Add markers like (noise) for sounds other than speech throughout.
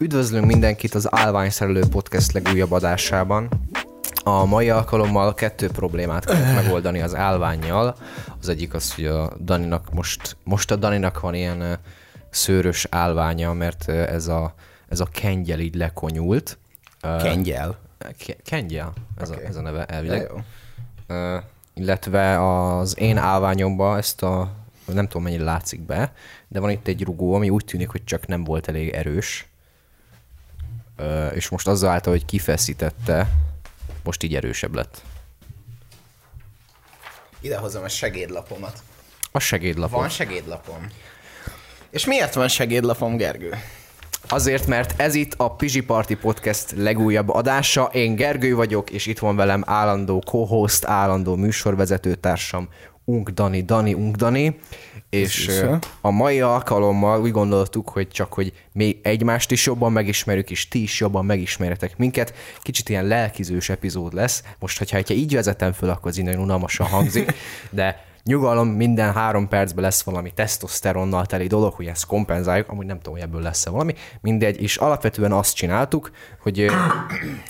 Üdvözlünk mindenkit az Álványszerelő Podcast legújabb adásában. A mai alkalommal kettő problémát kell megoldani az állványjal. Az egyik az, hogy a Daninak most, most a Daninak van ilyen szőrös állványa, mert ez a, ez a kengyel így lekonyult. Kengyel. Ke- Kengyel, ez, Oké. a, ez a neve elvileg. jó. Ö, illetve az én állványomba ezt a, nem tudom mennyire látszik be, de van itt egy rugó, ami úgy tűnik, hogy csak nem volt elég erős. És most azáltal, hogy kifeszítette, most így erősebb lett. Idehozom a segédlapomat. A segédlapot. Van segédlapom. És miért van segédlapom, Gergő? Azért, mert ez itt a Pizsi Party Podcast legújabb adása. Én Gergő vagyok, és itt van velem állandó co-host, állandó műsorvezetőtársam, Unk Dani, Dani, Unk Dani. És a mai alkalommal úgy gondoltuk, hogy csak, hogy még egymást is jobban megismerjük, és ti is jobban megismeretek minket. Kicsit ilyen lelkizős epizód lesz. Most, hogyha, hogyha így vezetem föl, akkor így nagyon unalmasan hangzik, (laughs) de nyugalom, minden három percben lesz valami tesztoszteronnal teli dolog, hogy ezt kompenzáljuk, amúgy nem tudom, hogy ebből lesz-e valami, mindegy, és alapvetően azt csináltuk, hogy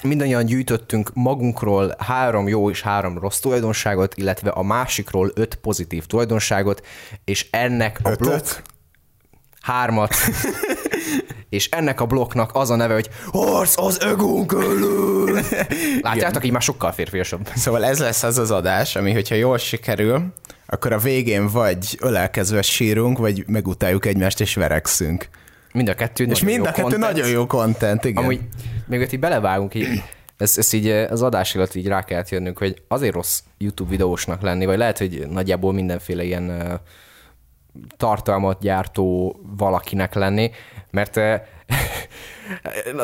mindannyian gyűjtöttünk magunkról három jó és három rossz tulajdonságot, illetve a másikról öt pozitív tulajdonságot, és ennek a blokk hármat, (laughs) és ennek a blokknak az a neve, hogy Harc az ögunk elől! Látjátok, így már sokkal férfiasabb. Szóval ez lesz az az adás, ami, hogyha jól sikerül, akkor a végén vagy ölelkezve sírunk, vagy megutáljuk egymást és verekszünk. Mind a kettő És mind a kettő content. nagyon jó content, igen. Amúgy még így belevágunk, így, ez, ez így az adás alatt így rá kellett jönnünk, hogy azért rossz YouTube videósnak lenni, vagy lehet, hogy nagyjából mindenféle ilyen ö, tartalmat gyártó valakinek lenni, mert (laughs) ö,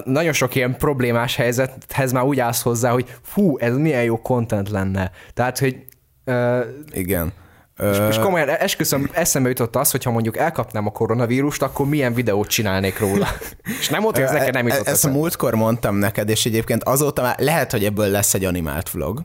nagyon sok ilyen problémás helyzethez már úgy állsz hozzá, hogy fú, ez milyen jó content lenne. Tehát, hogy ö, Igen. És, és komolyan esküszöm, eszembe jutott az, hogy ha mondjuk elkapnám a koronavírust, akkor milyen videót csinálnék róla. (laughs) és nem ott, hogy ez neked nem jutott e- Ezt a múltkor mondtam neked, és egyébként azóta már lehet, hogy ebből lesz egy animált vlog.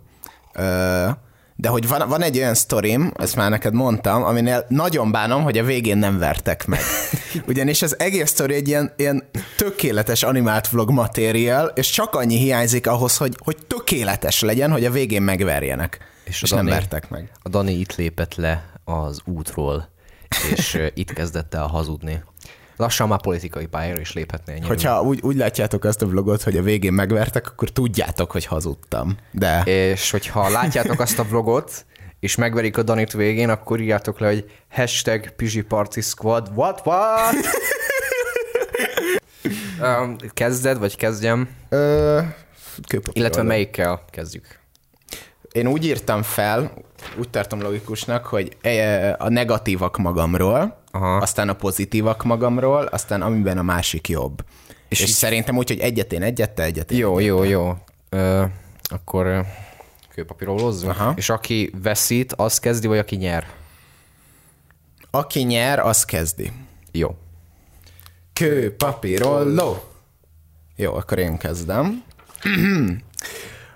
De hogy van, van egy olyan sztorim, ezt már neked mondtam, aminél nagyon bánom, hogy a végén nem vertek meg. (laughs) Ugyanis az egész sztori egy ilyen, ilyen tökéletes animált vlog materiál, és csak annyi hiányzik ahhoz, hogy, hogy tökéletes legyen, hogy a végén megverjenek. És, És a nem Dani- vertek meg. A Dani itt lépett le az útról, és itt kezdett el hazudni. Lassan már politikai pályára is léphetne ennyi. Hogyha úgy, úgy látjátok azt a vlogot, hogy a végén megvertek, akkor tudjátok, hogy hazudtam. De... És hogyha látjátok azt a vlogot, és megverik a Danit végén, akkor írjátok le, hogy hashtag Pizsi Party Squad, what, what? (laughs) um, kezded, vagy kezdjem? Ö, Illetve melyikkel kezdjük? Én úgy írtam fel, úgy tartom logikusnak, hogy e, a negatívak magamról, Aha. aztán a pozitívak magamról, aztán amiben a másik jobb. És, és szerintem úgy, hogy egyet én egyet, te egyet én Jó, jó, jó. Ö, akkor ö, kőpapírozzunk. Aha. És aki veszít, az kezdi, vagy aki nyer? Aki nyer, az kezdi. Jó. Kő, papírolló. Jó, akkor én kezdem.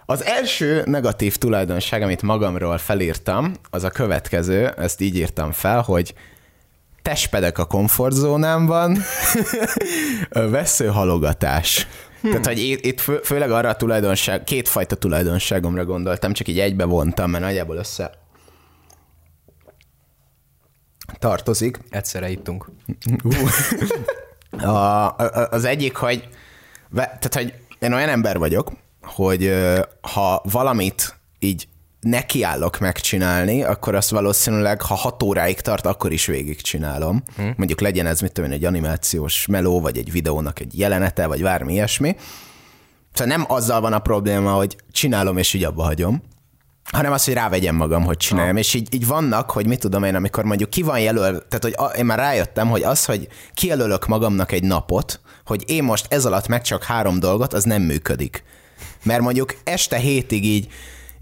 Az első negatív tulajdonság, amit magamról felírtam, az a következő, ezt így írtam fel, hogy testpedek a komfortzónámban, (laughs) vesző halogatás. Tehát, hogy itt, itt fő, főleg arra a tulajdonság, kétfajta tulajdonságomra gondoltam, csak így egybe vontam, mert nagyjából össze tartozik. Egyszerre ittunk. (laughs) A, a, az egyik, hogy, tehát, hogy én olyan ember vagyok, hogy ha valamit így nekiállok megcsinálni, akkor azt valószínűleg, ha hat óráig tart, akkor is végigcsinálom. Hm. Mondjuk legyen ez, mit tudom én, egy animációs meló, vagy egy videónak egy jelenete, vagy bármi ilyesmi. Szóval nem azzal van a probléma, hogy csinálom, és így abba hagyom, hanem az, hogy rávegyem magam, hogy csináljam. És így, így vannak, hogy mit tudom én, amikor mondjuk ki van jelöl, tehát hogy a, én már rájöttem, hogy az, hogy kijelölök magamnak egy napot, hogy én most ez alatt meg csak három dolgot, az nem működik. Mert mondjuk este hétig így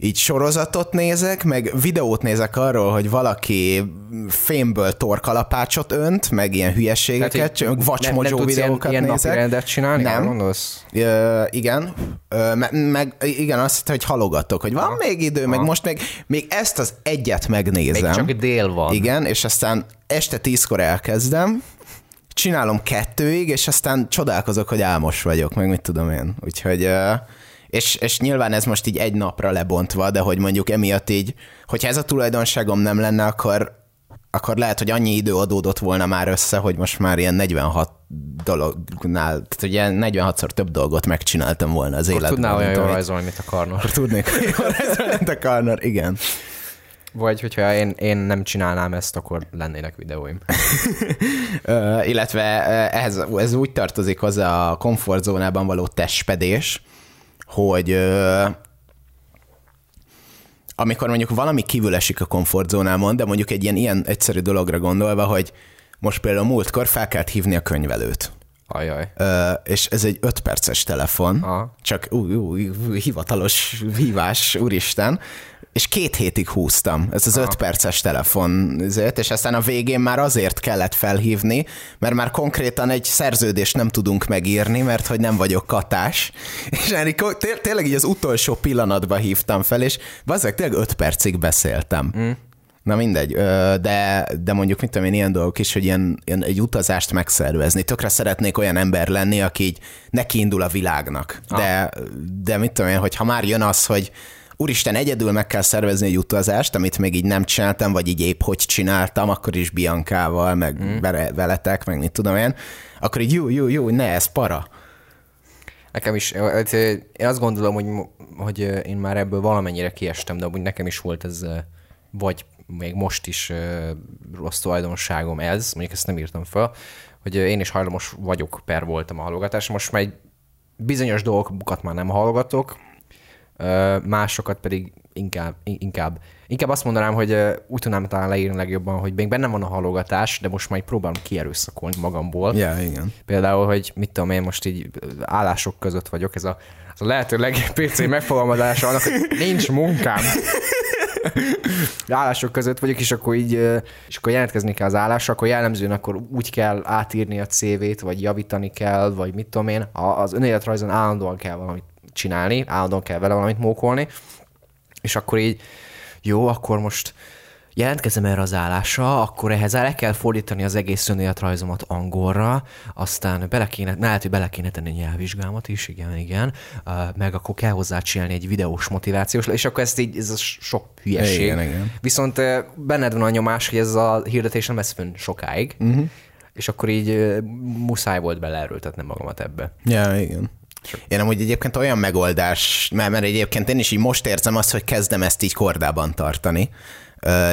így sorozatot nézek, meg videót nézek arról, hogy valaki fémből torkalapácsot önt, meg ilyen hülyeségeket, Tehát, vacsmodzsó tudsz ilyen, videókat ilyen napi nézek. csinálni? Nem. Ö, igen, Ö, me, meg igen, azt hogy halogatok, hogy van még idő, meg most még, még ezt az egyet megnézem. Még csak dél van. Igen, és aztán este tízkor elkezdem, csinálom kettőig, és aztán csodálkozok, hogy álmos vagyok, meg mit tudom én. Úgyhogy, ö, és, és nyilván ez most így egy napra lebontva, de hogy mondjuk emiatt így, hogyha ez a tulajdonságom nem lenne, akkor, akkor lehet, hogy annyi idő adódott volna már össze, hogy most már ilyen 46 dolognál, tehát ugye 46-szor több dolgot megcsináltam volna az Akkor életben. tudnál olyan jól rajzolni, mint a karnor. Tudnék olyan rajzolni, mint a Karnor, igen. (laughs) Vagy hogyha én, én nem csinálnám ezt, akkor lennének videóim. (laughs) Illetve ehhez, ez úgy tartozik hozzá a komfortzónában való testpedés, hogy amikor mondjuk valami kívül esik a komfortzónámon, de mondjuk egy ilyen, ilyen egyszerű dologra gondolva, hogy most például múltkor fel kellett hívni a könyvelőt. Ajaj. Ö, és ez egy 5 perces telefon, Aha. csak új, új, új, hivatalos hívás, úristen, és két hétig húztam ez az 5 perces telefon, és aztán a végén már azért kellett felhívni, mert már konkrétan egy szerződést nem tudunk megírni, mert hogy nem vagyok katás, (laughs) és Enrico, té- tényleg így az utolsó pillanatban hívtam fel, és bazzeg, tényleg 5 percig beszéltem. Mm. Na mindegy, de, de mondjuk, mit tudom én, ilyen dolgok is, hogy ilyen, ilyen egy utazást megszervezni. Tökre szeretnék olyan ember lenni, aki így nekiindul a világnak. De, de mit tudom én, hogy ha már jön az, hogy úristen, egyedül meg kell szervezni egy utazást, amit még így nem csináltam, vagy így épp hogy csináltam, akkor is Biancával, meg mm. veletek, meg mit tudom én, akkor így jó, jó, jó, ne, ez para. Nekem is, én azt gondolom, hogy, hogy én már ebből valamennyire kiestem, de amúgy nekem is volt ez, vagy még most is rossz tulajdonságom ez, mondjuk ezt nem írtam fel, hogy én is hajlamos vagyok per voltam a halogatásra. Most már egy bizonyos dolgokat már nem hallgatok, másokat pedig inkább, inkább, inkább azt mondanám, hogy úgy tudnám talán leírni legjobban, hogy még bennem van a halogatás, de most már így próbálom kierőszakolni magamból. Ja, igen. Például, hogy mit tudom én, most így állások között vagyok, ez a, ez a lehető legjobb (laughs) PC megfogalmazása annak, hogy nincs munkám. (laughs) Állások között vagyok, és akkor így, és akkor jelentkezni kell az állásra, akkor jellemzően akkor úgy kell átírni a CV-t, vagy javítani kell, vagy mit tudom én. Az önéletrajzon állandóan kell valamit csinálni, állandóan kell vele valamit mókolni, és akkor így, jó, akkor most jelentkezem erre az állásra, akkor ehhez el kell fordítani az egész önéletrajzomat angolra, aztán bele kéne, lehet, hogy bele kéne tenni nyelvvizsgámat is, igen, igen, uh, meg akkor kell hozzá csinálni egy videós motivációs, és akkor ezt így, ez a sok hülyeség. Igen, igen. Viszont uh, benned van a nyomás, hogy ez a hirdetés nem lesz fönn sokáig, uh-huh. és akkor így uh, muszáj volt beleerőltetnem magamat ebbe. Ja, igen. Én amúgy egyébként olyan megoldás, mert, mert egyébként én is így most érzem azt, hogy kezdem ezt így kordában tartani.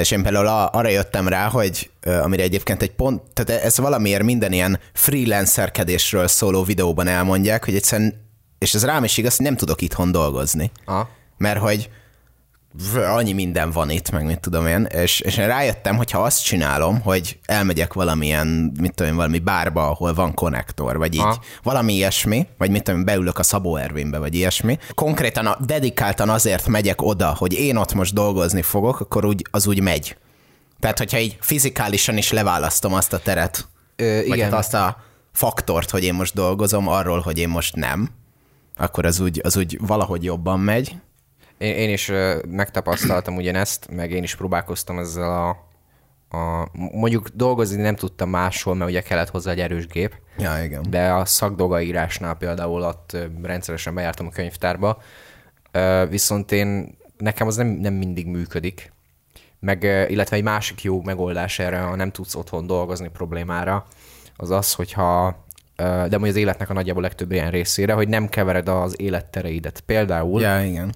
És én például arra jöttem rá, hogy amire egyébként egy pont, tehát ez valamiért minden ilyen freelancerkedésről szóló videóban elmondják, hogy egyszerűen, és ez rám is igaz, nem tudok itthon dolgozni. Aha. Mert hogy annyi minden van itt, meg mit tudom én, és, és én rájöttem, hogy ha azt csinálom, hogy elmegyek valamilyen, mit tudom én, valami bárba, ahol van konnektor, vagy így, Aha. valami ilyesmi, vagy mit tudom én, beülök a Szabó Ervénybe, vagy ilyesmi, konkrétan a, dedikáltan azért megyek oda, hogy én ott most dolgozni fogok, akkor úgy, az úgy megy. Tehát, hogyha így fizikálisan is leválasztom azt a teret, Ö, vagy igen. hát azt a faktort, hogy én most dolgozom, arról, hogy én most nem, akkor az úgy, az úgy valahogy jobban megy. Én, én is megtapasztaltam ugyanezt, meg én is próbálkoztam ezzel a, a... Mondjuk dolgozni nem tudtam máshol, mert ugye kellett hozzá egy erős gép, Ja, igen. de a szakdolgaírásnál például ott rendszeresen bejártam a könyvtárba, viszont én, nekem az nem, nem mindig működik, meg, illetve egy másik jó megoldás erre, ha nem tudsz otthon dolgozni problémára, az az, hogyha de mondjuk az életnek a nagyjából legtöbb ilyen részére, hogy nem kevered az élettereidet. Például Ja, igen.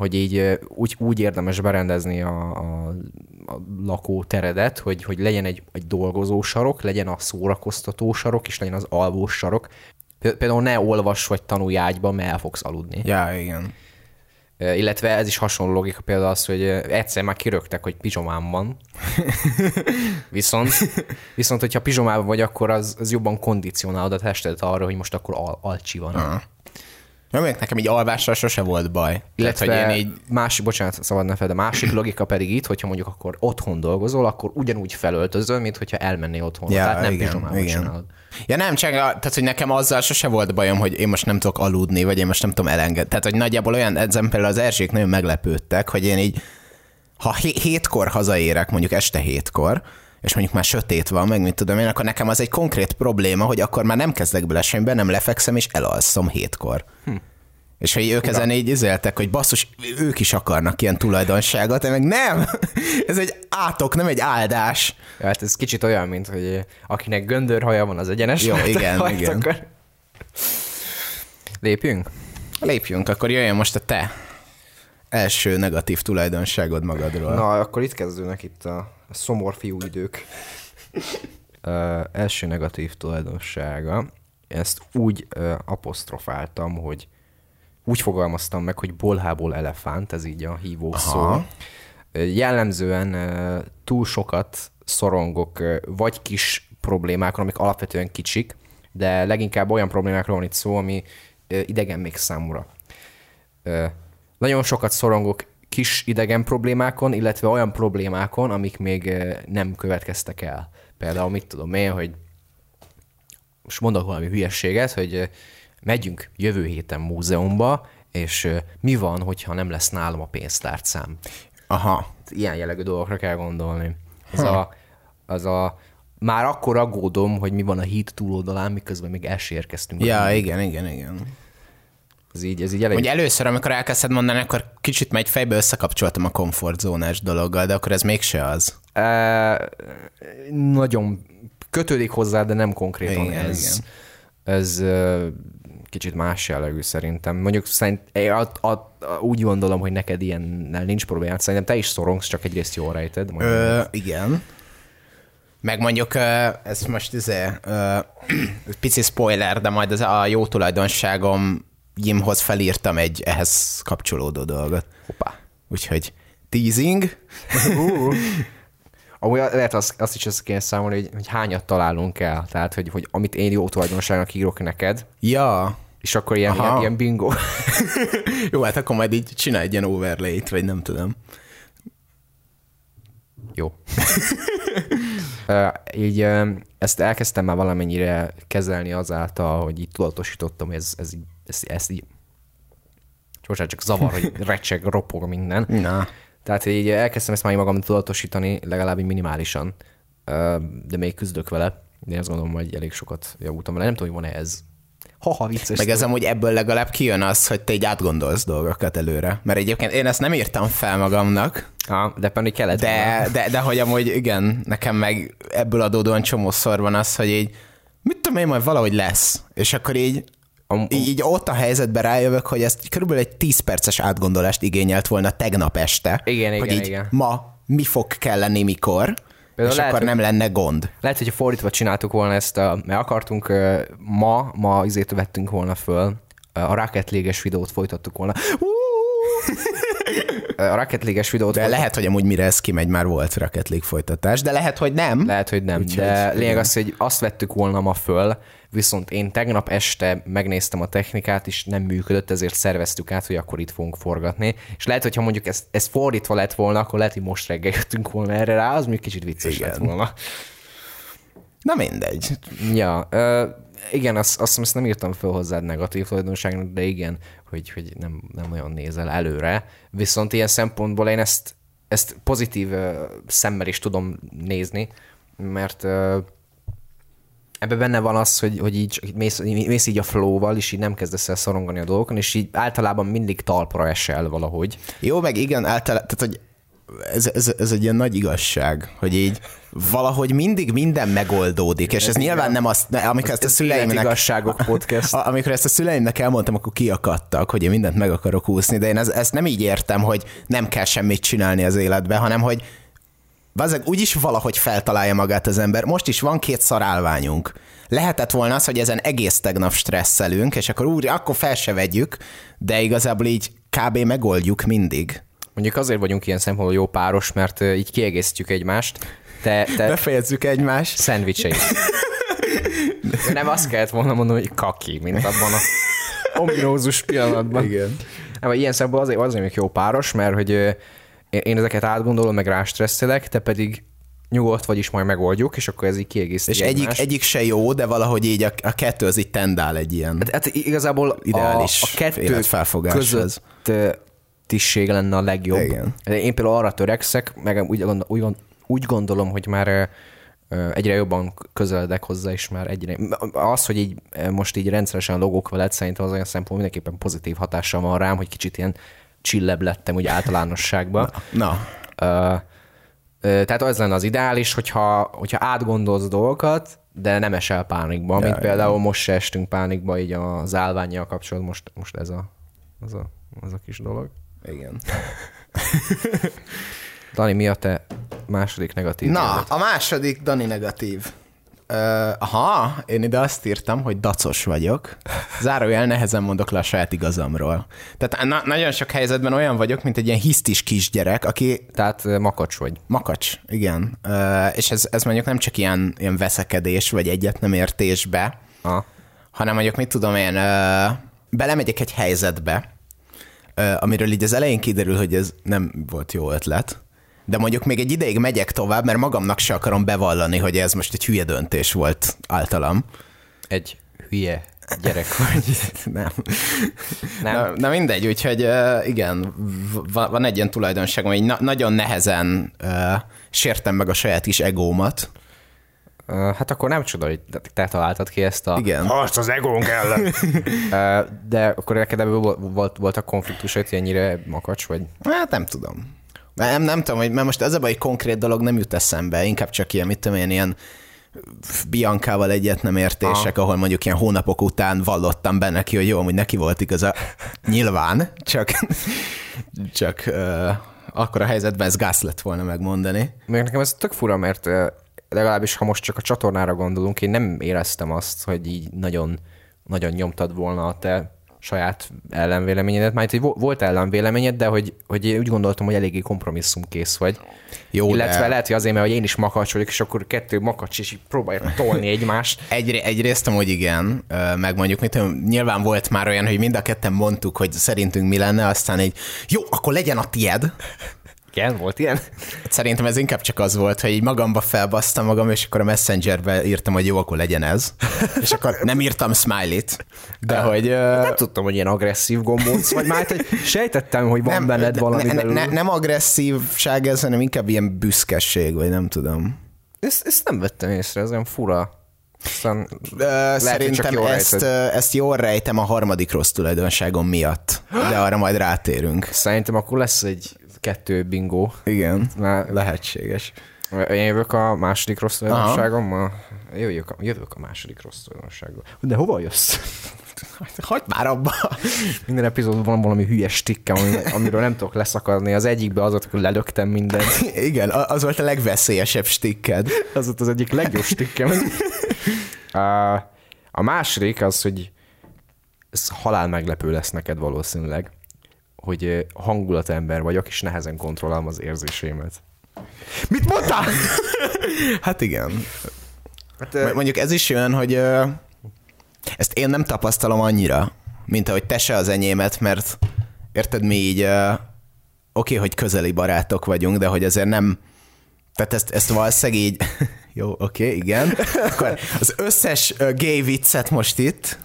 Hogy így úgy, úgy érdemes berendezni a, a, a lakóteredet, hogy, hogy legyen egy, egy dolgozó sarok, legyen a szórakoztató sarok, és legyen az alvós sarok. Pé- Például ne olvass vagy tanulj ágyban, mert el fogsz aludni. Ja, igen. Illetve ez is hasonló logika például az, hogy egyszer már kirögtek, hogy pizsomám van. (laughs) viszont, viszont, hogyha pizsomában vagy, akkor az, az jobban kondicionálod a testedet arra, hogy most akkor al- alcsi van. Aha. Még nekem így alvással sose volt baj. Illetve Tehát, hogy én így... másik, bocsánat, szabad ne fel, de másik logika pedig itt, hogyha mondjuk akkor otthon dolgozol, akkor ugyanúgy felöltözöl, mint hogyha elmennél otthon. Ja, Tehát nem igen, pizsomában igen. csinálod. Ja nem, csak a, tehát, hogy nekem azzal sose volt bajom, hogy én most nem tudok aludni, vagy én most nem tudom elengedni. Tehát, hogy nagyjából olyan, ezen például az Erzsék nagyon meglepődtek, hogy én így, ha hé- hétkor hazaérek, mondjuk este hétkor, és mondjuk már sötét van, meg mit tudom én, akkor nekem az egy konkrét probléma, hogy akkor már nem kezdek bele semmibe, nem lefekszem, és elalszom hétkor. Hm. És hogy ők ezen így izéltek, hogy basszus, ők is akarnak ilyen tulajdonságot, én meg nem! (laughs) Ez egy átok, nem egy áldás. Ja, hát ez kicsit olyan, mint hogy akinek göndörhaja van, az egyenes. Jó, igen, igen. Akar. Lépjünk? Lépjünk, akkor jöjjön most a te első negatív tulajdonságod magadról. Na, akkor itt kezdődnek itt a szomor fiú idők. uh, első negatív tulajdonsága, ezt úgy uh, apostrofáltam, hogy úgy fogalmaztam meg, hogy bolhából elefánt, ez így a hívó szó. Jellemzően uh, túl sokat szorongok, uh, vagy kis problémákon, amik alapvetően kicsik, de leginkább olyan problémákról van itt szó, ami uh, idegen még számomra. Uh, nagyon sokat szorongok kis idegen problémákon, illetve olyan problémákon, amik még nem következtek el. Például mit tudom én, hogy most mondok valami hülyességet, hogy megyünk jövő héten múzeumba, és mi van, hogyha nem lesz nálam a pénztárcám? Aha. Ilyen jellegű dolgokra kell gondolni. Az a, az a már akkor aggódom, hogy mi van a híd túloldalán, miközben még el érkeztünk. Ja, igen, igen, igen. Ez így, ez így elég... Hogy először, amikor elkezdted mondani, akkor kicsit megy fejbe összekapcsoltam a komfortzónás dologgal, de akkor ez mégse az. E, nagyon kötődik hozzá, de nem konkrétan igen, ez. Igen. Ez kicsit más jellegű szerintem. Mondjuk szerint, a, a, a, úgy gondolom, hogy neked ilyennel nincs problémát. Szerintem te is szorongsz, csak egyrészt jól rejted. Ö, igen. Meg mondjuk, ez most izé, (clears throat) pici spoiler, de majd az a jó tulajdonságom Jimhoz felírtam egy ehhez kapcsolódó dolgot. Hoppá. Úgyhogy teasing. Uh. (laughs) Amúgy lehet azt, azt is össze kéne számolni, hogy, hogy hányat találunk el. Tehát, hogy, hogy amit én jó tulajdonságnak írok neked. Ja. És akkor ilyen, ilyen, ilyen bingo. (laughs) jó, hát akkor majd így csinálj egy ilyen overlay-t, vagy nem tudom. Jó. (laughs) uh, így uh, ezt elkezdtem már valamennyire kezelni azáltal, hogy így tudatosítottam, hogy ez, ez így ezt, ezt így most csak zavar, hogy (laughs) recseg, ropog minden. Na. Tehát így elkezdtem ezt már magam tudatosítani, legalább minimálisan, de még küzdök vele. De én azt gondolom, hogy elég sokat javultam vele. Nem tudom, hogy van-e ez. Haha, vicces. Meg ez amúgy ebből legalább kijön az, hogy te így átgondolsz dolgokat előre. Mert egyébként én ezt nem írtam fel magamnak. Ha, de pedig kellett. De, de, de, hogy amúgy igen, nekem meg ebből adódóan csomószor van az, hogy így mit tudom én, majd valahogy lesz. És akkor így Am, így, így ott a helyzetben rájövök, hogy ezt körülbelül egy 10 perces átgondolást igényelt volna tegnap este. Igen, hogy igen, így igen. ma mi fog kelleni mikor, Például és lehet, akkor nem lenne gond. Lehet, hogy fordítva csináltuk volna ezt, mert akartunk ma, ma izét vettünk volna föl, a Rocket videót folytattuk volna. a Rocket videót... De lehet, hogy amúgy mire ez kimegy, már volt Rocket League folytatás, de lehet, hogy nem. Lehet, hogy nem, Úgy, de lényeg az, hogy azt vettük volna ma föl, viszont én tegnap este megnéztem a technikát, és nem működött, ezért szerveztük át, hogy akkor itt fogunk forgatni. És lehet, hogyha mondjuk ez, ez fordítva lett volna, akkor lehet, hogy most reggel jöttünk volna erre rá, az még kicsit vicces Igen. lett volna. Na mindegy. Ja, uh, igen, azt, azt, azt nem írtam fel hozzád negatív tulajdonságnak, de igen, hogy, hogy nem, nem olyan nézel előre. Viszont ilyen szempontból én ezt, ezt pozitív uh, szemmel is tudom nézni, mert uh, ebben benne van az, hogy, hogy így mész, mész így a flow-val, és így nem kezdesz el szorongani a dolgokon, és így általában mindig talpra esel valahogy. Jó, meg igen, általában, tehát hogy ez, ez, ez egy ilyen nagy igazság, hogy így valahogy mindig minden megoldódik, és ez nyilván nem azt, amikor ezt a szüleimnek... igazságok (laughs) podcast. Amikor ezt a szüleimnek elmondtam, akkor kiakadtak, hogy én mindent meg akarok úszni, de én ez, ezt nem így értem, hogy nem kell semmit csinálni az életbe, hanem hogy Bazeg, úgyis valahogy feltalálja magát az ember. Most is van két szarálványunk. Lehetett volna az, hogy ezen egész tegnap stresszelünk, és akkor úgy, akkor fel se vegyük, de igazából így kb. megoldjuk mindig. Mondjuk azért vagyunk ilyen szempontból jó páros, mert így kiegészítjük egymást. Te, te Befejezzük egymást. Szendvicseit. (laughs) Nem azt kellett volna mondani, hogy kaki, mint abban a ominózus pillanatban. Igen. Nem, ilyen szempontból azért, azért még jó páros, mert hogy én ezeket átgondolom, meg rástresszelek, te pedig nyugodt vagy is majd megoldjuk, és akkor ez így kiegészíti És egyik, egyik se jó, de valahogy így a, a kettő az így tendál egy ilyen hát, hát igazából ideális a, a kettő között tisztség lenne a legjobb. Igen. Én például arra törekszek, meg úgy, úgy, úgy gondolom, hogy már egyre jobban közeledek hozzá, és már egyre... Az, hogy így most így rendszeresen logók veled, szerintem az olyan szempont mindenképpen pozitív hatással van rám, hogy kicsit ilyen csillebb lettem úgy általánosságban. Na, Ö, ö, tehát az lenne az ideális, hogyha, hogyha átgondolsz dolgokat, de nem esel pánikba, mint ja. például most se estünk pánikba így az állványjal kapcsolatban, most, most ez a, az a, az a kis dolog. igen. (laughs) Dani, mi a te második negatív Na, érzet? a második Dani negatív. Uh, aha, én ide azt írtam, hogy dacos vagyok. Zárójel nehezen mondok le a saját igazamról. Tehát na- nagyon sok helyzetben olyan vagyok, mint egy ilyen hisztis kisgyerek, aki Tehát makacs vagy. makacs, igen. Uh, és ez, ez mondjuk nem csak ilyen, ilyen veszekedés, vagy egyet nem értésbe, Ah. hanem mondjuk mit tudom én, uh, belemegyek egy helyzetbe, uh, amiről így az elején kiderül, hogy ez nem volt jó ötlet, de mondjuk még egy ideig megyek tovább, mert magamnak se akarom bevallani, hogy ez most egy hülye döntés volt általam. Egy hülye gyerek vagy. (laughs) Nem. Nem? Na, na mindegy, úgyhogy uh, igen, v- van egy ilyen tulajdonságom, hogy na- nagyon nehezen uh, sértem meg a saját kis egómat. Hát akkor nem csoda, hogy te- találtad ki ezt a... Igen. Harc az egónk ellen. (laughs) De akkor neked ebből volt, volt, voltak konfliktusok, hogy ennyire makacs vagy? Hát nem tudom. Nem, nem tudom, hogy mert most ez a baj, egy konkrét dolog nem jut eszembe, inkább csak ilyen, mit tudom én, ilyen Biancával egyet nem értések, ahol mondjuk ilyen hónapok után vallottam be neki, hogy jó, hogy neki volt igaza. Nyilván, csak, csak uh, akkor a helyzetben ez gáz lett volna megmondani. Még nekem ez tök fura, mert legalábbis ha most csak a csatornára gondolunk, én nem éreztem azt, hogy így nagyon, nagyon nyomtad volna a te saját ellenvéleményedet. Már hogy vo- volt ellenvéleményed, de hogy, hogy én úgy gondoltam, hogy eléggé kompromisszumkész vagy. Jó, Illetve de- lehet, hogy azért, mert hogy én is makacs vagyok, és akkor kettő makacs, és így próbálják tolni egymást. (laughs) Egy, egyrészt hogy igen, meg mondjuk, mit tudom, nyilván volt már olyan, hogy mind a ketten mondtuk, hogy szerintünk mi lenne, aztán egy jó, akkor legyen a tied. Igen, volt ilyen? Szerintem ez inkább csak az volt, hogy így magamba felbasztam magam, és akkor a messengerbe írtam, hogy jó, akkor legyen ez. És akkor nem írtam smiley-t, de hogy... ö, Nem tudtam, hogy ilyen agresszív gombóc vagy, már hogy sejtettem, hogy van benned valami ne, belül. ne, nem agresszívság ez, hanem inkább ilyen büszkeség, vagy nem tudom. Ezt, ezt nem vettem észre, ez olyan fura. Aztán hogy Szerintem jól ezt, rejted. ezt jól rejtem a harmadik rossz tulajdonságom miatt, de arra majd rátérünk. Szerintem akkor lesz egy kettő bingo. Igen, Már lehetséges. én jövök a második rossz tulajdonságommal. Jövök a, jövök a második rossz tulajdonsággal. De hova jössz? Hagyd már abba! Minden epizódban van valami hülye stikkem, ami- amiről nem tudok leszakadni. Az egyikbe az volt, hogy lelöktem mindent. Igen, az volt a legveszélyesebb stikked. Az volt az egyik legjobb stikkem. A, a második az, hogy ez halál meglepő lesz neked valószínűleg, hogy ö, hangulatember vagyok, és nehezen kontrollálom az érzéseimet. Mit mondtál? (laughs) Hát igen. Hát, M- Mondjuk ez is olyan, hogy ö, ezt én nem tapasztalom annyira, mint ahogy te se az enyémet, mert érted, mi így oké, hogy közeli barátok vagyunk, de hogy azért nem, tehát ezt, ezt valószínűleg így, (laughs) jó, oké, igen, akkor az összes gay viccet most itt,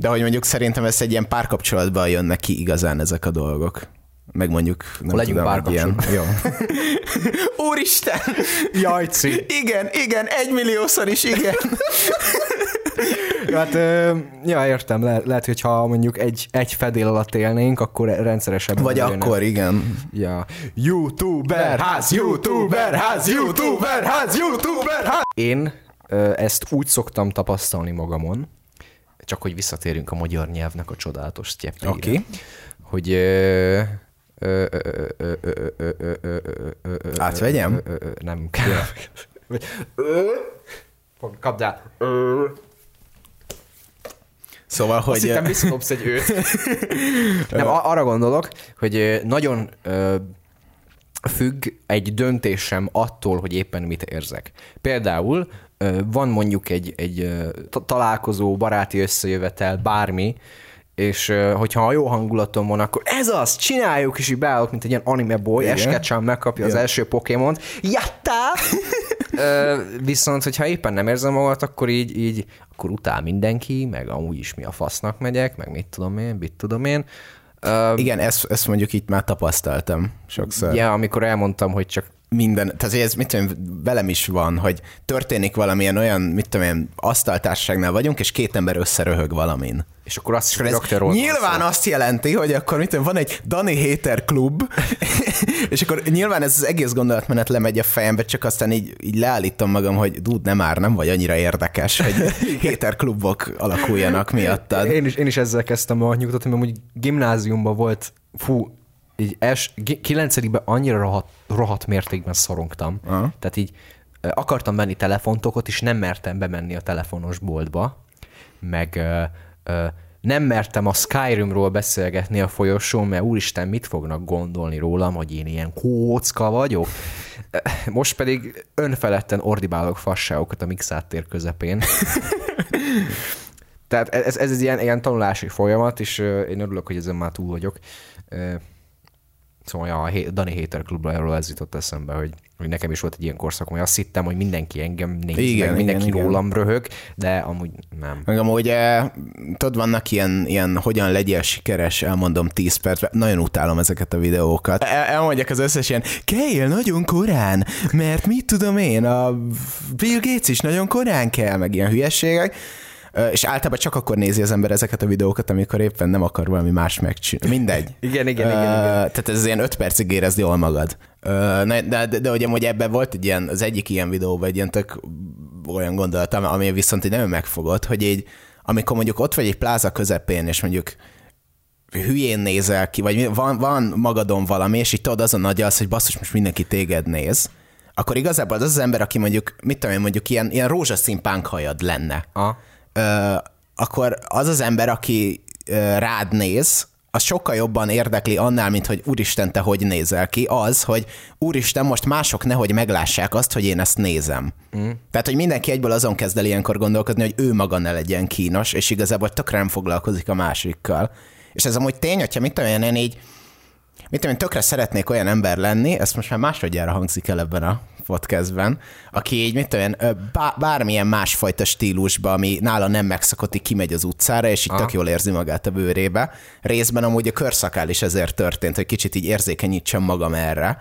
de hogy mondjuk szerintem ez egy ilyen párkapcsolatban jönnek ki igazán ezek a dolgok. Meg mondjuk, nem Legyünk tudom, egy ilyen, jó. (laughs) Úristen! Jajci! Igen, igen, egy milliószor is igen. (laughs) Hát, ja, értem, Le- lehet, hogy ha mondjuk egy, egy fedél alatt élnénk, akkor rendszeresebben Vagy jönne. akkor, igen. Ja. YouTuber ház, YouTuber ház, YouTuber ház, YouTuber ház! Én ezt úgy szoktam tapasztalni magamon, csak hogy visszatérünk a magyar nyelvnek a csodálatos sztyepeire. Oké. Okay. Hogy Átvegyem? Nem kell. Kapd el. Szóval, hogy... Azt hittem, egy őt. Nem, arra gondolok, hogy nagyon függ egy döntésem attól, hogy éppen mit érzek. Például van mondjuk egy, egy találkozó, baráti összejövetel, bármi, és hogyha a jó hangulatom van, akkor ez az, csináljuk, és így beállok, mint egy ilyen anime boy, Igen. Eskecsan megkapja az Igen. első Pokémont, jattá! Ö, viszont, hogyha éppen nem érzem magamat, akkor így, így akkor utál mindenki, meg amúgy is mi a fasznak megyek, meg mit tudom én, mit tudom én. Ö, Igen, ezt, ezt mondjuk itt már tapasztaltam sokszor. Ja, amikor elmondtam, hogy csak minden, tehát ez mit tudom, velem is van, hogy történik valamilyen olyan, mit tudom én, asztaltárságnál vagyunk, és két ember összeröhög valamin. És akkor azt Ez rögtön róla van nyilván szó. azt jelenti, hogy akkor mit tudom, van egy Dani Hater klub, (laughs) és akkor nyilván ez az egész gondolatmenet lemegy a fejembe, csak aztán így, így leállítom magam, hogy dúd, nem már, nem vagy annyira érdekes, hogy (laughs) Hater klubok alakuljanak miattad. Én is, én is ezzel kezdtem a nyugtatni, mert úgy gimnáziumban volt, fú, így es, gi- kilencedikben annyira rohadt, rohadt mértékben szorongtam. Aha. Tehát így akartam venni telefontokot, és nem mertem bemenni a telefonos boltba, meg ö, ö, nem mertem a Skyrimról beszélgetni a folyosón, mert úristen, mit fognak gondolni rólam, hogy én ilyen kócka vagyok. Most pedig önfeledten ordibálok fasságokat a mixát tér közepén. (laughs) Tehát ez, ez egy ilyen, ilyen tanulási folyamat, és én örülök, hogy ezen már túl vagyok. Szóval ja, a Dani Hater klubról ez jutott eszembe, hogy, hogy nekem is volt egy ilyen korszakom, hogy azt hittem, hogy mindenki engem néz, Igen, meg mindenki igen, rólam röhög, de amúgy nem. Meg amúgy, eh, tudod, vannak ilyen, ilyen hogyan legyél sikeres, elmondom 10 percben. Nagyon utálom ezeket a videókat. El, elmondják az összes ilyen, kelljél nagyon korán, mert mit tudom én, a Bill Gates is nagyon korán kell, meg ilyen hülyességek. És általában csak akkor nézi az ember ezeket a videókat, amikor éppen nem akar valami más megcsinálni. Mindegy. (laughs) Igen, igen, igen, igen. Tehát ez ilyen öt percig érezd jól magad. Na, De, de, de ugye amúgy ebben volt egy ilyen, az egyik ilyen videóban egy ilyen tök olyan gondolat, ami- viszont így nagyon megfogott, hogy így, amikor mondjuk ott vagy egy pláza közepén, és mondjuk hülyén nézel ki, vagy van, van magadon valami, és így tudod azon agyalsz, hogy basszus, most mindenki téged néz, akkor igazából az az ember, aki mondjuk, mit tudom én, mondjuk ilyen, ilyen rózsaszín hajad lenne, Aha. Akkor az az ember, aki rád néz, az sokkal jobban érdekli annál, mint hogy úristen, te hogy nézel ki, az, hogy úristen, most mások nehogy meglássák azt, hogy én ezt nézem. Mm. Tehát, hogy mindenki egyből azon kezd el ilyenkor gondolkodni, hogy ő maga ne legyen kínos, és igazából tökre nem foglalkozik a másikkal. És ez amúgy tény, hogyha mit tudom én így mit tudom én, tökre szeretnék olyan ember lenni, ezt most már másodjára hangzik el ebben a podcastben, aki így, mit tudom bármilyen másfajta stílusba, ami nála nem megszokott, így kimegy az utcára, és így tök jól érzi magát a bőrébe. Részben amúgy a körszakál is ezért történt, hogy kicsit így érzékenyítsem magam erre.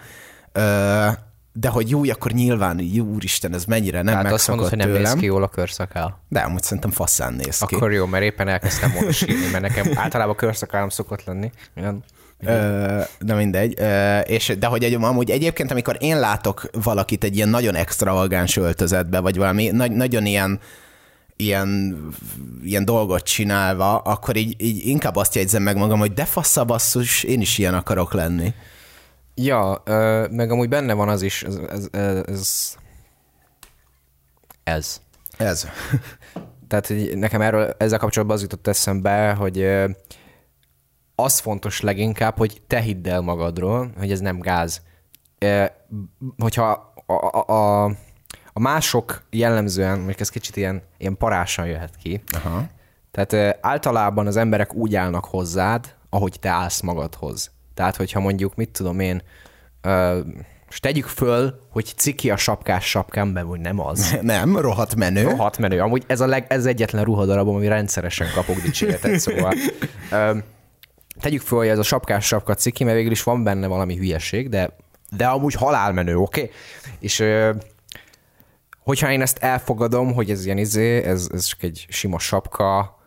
Ö, de hogy jó, akkor nyilván, jó, úristen, ez mennyire nem Hát azt mondod, hogy nem tőlem. néz ki jól a körszakál. De amúgy szerintem faszán néz ki. Akkor jó, mert éppen elkezdtem volna sírni, mert nekem általában körszakállam szokott lenni. Ö, de mindegy. Ö, és, de hogy egy, amúgy egyébként, amikor én látok valakit egy ilyen nagyon extravagáns öltözetbe, vagy valami nagy, nagyon ilyen ilyen, ilyen dolgot csinálva, akkor így, így inkább azt jegyzem meg magam, hogy de fassza basszus, én is ilyen akarok lenni. Ja, ö, meg amúgy benne van az is, ez, ez, ez, ez. Ez. Tehát nekem erről ezzel kapcsolatban az jutott eszembe, hogy az fontos leginkább, hogy te hidd el magadról, hogy ez nem gáz. Hogyha a, a, a, a mások jellemzően, mondjuk ez kicsit ilyen, ilyen parásan jöhet ki, Aha. tehát általában az emberek úgy állnak hozzád, ahogy te állsz magadhoz. Tehát, hogyha mondjuk, mit tudom én, ö, és tegyük föl, hogy ciki a sapkás sapkámben, vagy nem az. (laughs) Nem, rohadt menő. Rohadt menő. Amúgy ez, a leg, ez egyetlen ruhadarabom, ami rendszeresen kapok dicséretet, szóval. Ö, tegyük föl, hogy ez a sapkás sapka ciki, mert végül is van benne valami hülyeség, de, de amúgy halálmenő, oké? Okay? És hogyha én ezt elfogadom, hogy ez ilyen izé, ez, ez csak egy sima sapka,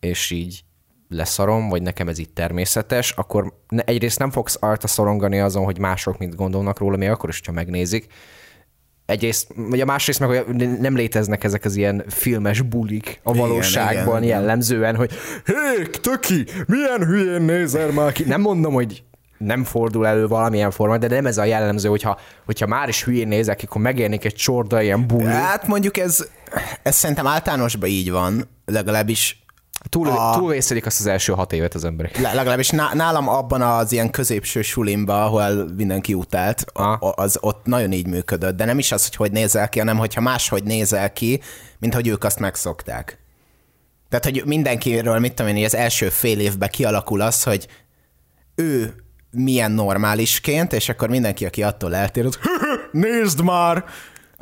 és így leszarom, vagy nekem ez így természetes, akkor egyrészt nem fogsz arta szorongani azon, hogy mások mit gondolnak róla, még akkor is, ha megnézik. Egyrészt, vagy a másrészt meg, hogy nem léteznek ezek az ilyen filmes bulik a Igen, valóságban igen, jellemzően, hogy hé, töki, milyen hülyén nézel már ki. Nem mondom, hogy nem fordul elő valamilyen formán, de nem ez a jellemző, hogyha, hogyha már is hülyén nézek, akkor megjelenik egy csorda ilyen buli. Hát mondjuk ez, ez szerintem általánosban így van, legalábbis Túl, a- túlvészelik azt az első hat évet az emberek. Le- legalábbis ná- nálam abban az ilyen középső sulimba, ahol mindenki utált, a- az ott nagyon így működött. De nem is az, hogy hogy nézel ki, hanem hogyha máshogy nézel ki, mint hogy ők azt megszokták. Tehát, hogy mindenkiről, mit tudom én, az első fél évben kialakul az, hogy ő milyen normálisként, és akkor mindenki, aki attól eltér, az (laughs) nézd már!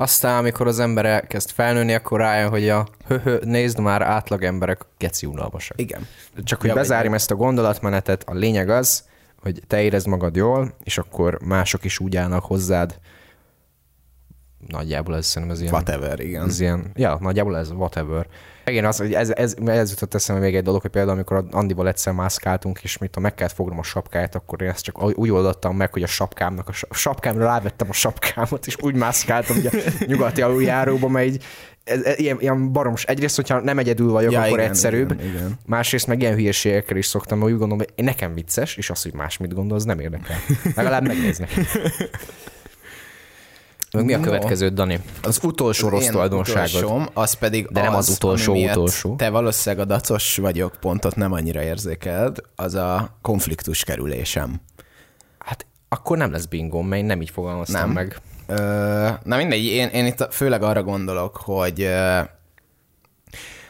Aztán, amikor az ember elkezd felnőni, akkor rájön, hogy a höhö, nézd már, átlag emberek geci unalmasak. Igen. Csak hogy Ja, bezárjam ezt a gondolatmenetet, a lényeg az, hogy te érezd magad jól, és akkor mások is úgy állnak hozzád, nagyjából ez szerintem ez ilyen... Whatever, igen. Ez ilyen, ja, nagyjából ez, whatever. Igen, az, hogy ez, ez, ez jutott eszembe még egy dolog, hogy például amikor Andival egyszer mászkáltunk, és mit, ha meg kellett fognom a sapkáját, akkor én ezt csak úgy oldottam meg, hogy a sapkámnak, a, a sapkámra rávettem a sapkámat, és úgy mászkáltam ugye a nyugati aluljáróba, mert így ez, ez, ilyen, ilyen baroms. Egyrészt, hogyha nem egyedül vagyok, ja, akkor igen, egyszerűbb. Igen, igen. Másrészt meg ilyen hülyeségekkel is szoktam, hogy úgy gondolom, hogy nekem vicces, és az, hogy más mit gondol, az nem érdekel. Legalább megnéznek. (laughs) Meg mi a következő, Dani? Az utolsó rossz tulajdonságod. az pedig De nem az, az utolsó utolsó. Te valószínűleg a dacos vagyok pontot nem annyira érzékeled, az a konfliktus kerülésem. Hát akkor nem lesz bingom, mert én nem így fogalmaztam nem. meg. Ö, na mindegy, én, én itt főleg arra gondolok, hogy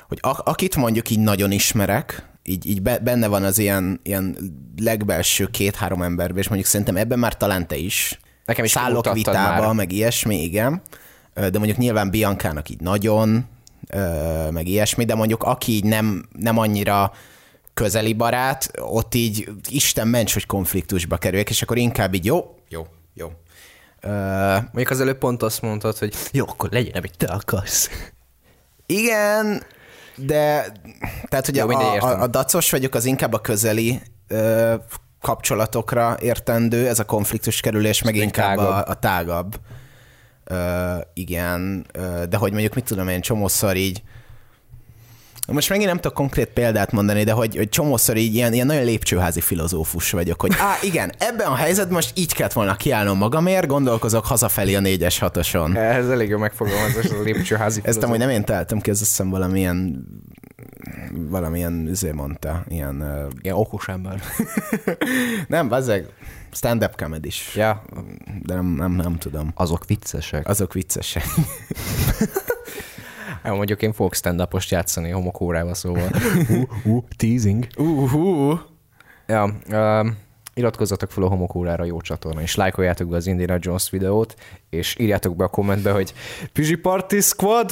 hogy a, akit mondjuk így nagyon ismerek, így, így benne van az ilyen, ilyen legbelső két-három emberben, és mondjuk szerintem ebben már talán te is Nekem is szállok vitába, már. meg ilyesmi, igen. De mondjuk nyilván Biancának így nagyon, meg ilyesmi, de mondjuk aki így nem, nem annyira közeli barát, ott így Isten ments, hogy konfliktusba kerüljek, és akkor inkább így jó, jó, jó. Uh, Mondjuk az előbb pont azt mondtad, hogy jó, akkor legyen, amit te akarsz. Igen, de tehát, hogy jó, a, a, a dacos vagyok, az inkább a közeli uh, kapcsolatokra értendő, ez a konfliktus kerülés, meg inkább tágabb. A, a tágabb. Uh, igen, uh, de hogy mondjuk mit tudom én, csomószor így most megint nem tudok konkrét példát mondani, de hogy, hogy csomószor így ilyen, ilyen nagyon lépcsőházi filozófus vagyok, hogy á, igen, ebben a helyzetben most így kellett volna kiállnom magamért, gondolkozok hazafelé a négyes hatoson. Ez elég jó megfogalmazás, a lépcsőházi Ezt amúgy nem én teltem ki, ez azt hiszem valamilyen valamilyen, üzé mondta, ilyen... Ilyen okos ember. (laughs) nem, bazeg, stand-up comedy is. Ja. De nem, nem, nem tudom. Azok viccesek. Azok viccesek. Ja, (laughs) mondjuk én fogok stand játszani homokórával, szóval. (laughs) uh, uh, teasing. Uh, uh. Ja, uh, iratkozzatok fel a homokórára jó csatorna, és lájkoljátok be az Indiana Jones videót, és írjátok be a kommentbe, hogy Pizsi Party Squad,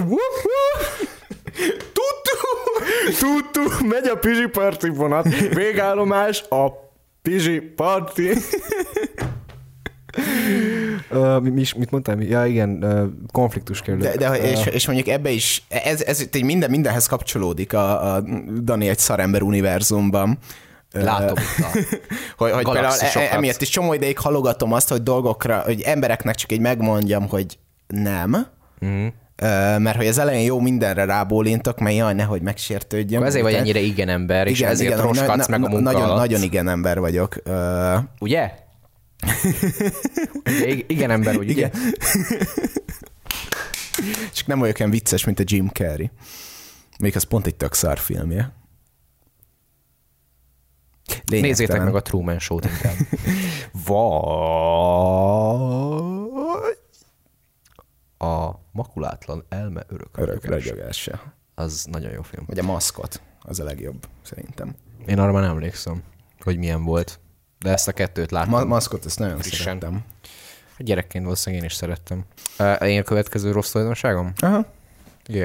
Tutu, megy a Pizsi Party vonat, végállomás a Pizsi Party. Uh, mi, mi, mit mondtam? Ja, igen, uh, konfliktus kerül. De, de uh, és, és, mondjuk ebbe is, ez, ez ez minden, mindenhez kapcsolódik a, a Dani egy szarember univerzumban. Látom. (laughs) hogy, hogy például e, e, emiatt is csomó ideig halogatom azt, hogy dolgokra, hogy embereknek csak így megmondjam, hogy nem, mm. Mert hogy az elején jó mindenre rábólintok, mert jaj, nehogy megsértődjön. Ezért vagy ennyire igen ember, és igen, ezért igen, roskadsz na, meg a munka nagyon, alatt. Nagyon igen ember vagyok. Ugye? ugye? Igen ember, úgy, igen. ugye? Csak nem olyan vicces, mint a Jim Carrey. Még az pont egy tök szar filmje. Lényegtelen. Nézzétek meg a Truman Show-t inkább. (laughs) Vagy a makulátlan elme örök, örök ragyogása. Az nagyon jó film. Vagy a maszkot, az a legjobb, szerintem. Én arra már nem emlékszem, hogy milyen volt. De ezt a kettőt láttam. Ma- maszkot, ezt nagyon frissen. szerettem. Gyerekként valószínűleg én is szerettem. Én a következő rossz tulajdonságom? Aha.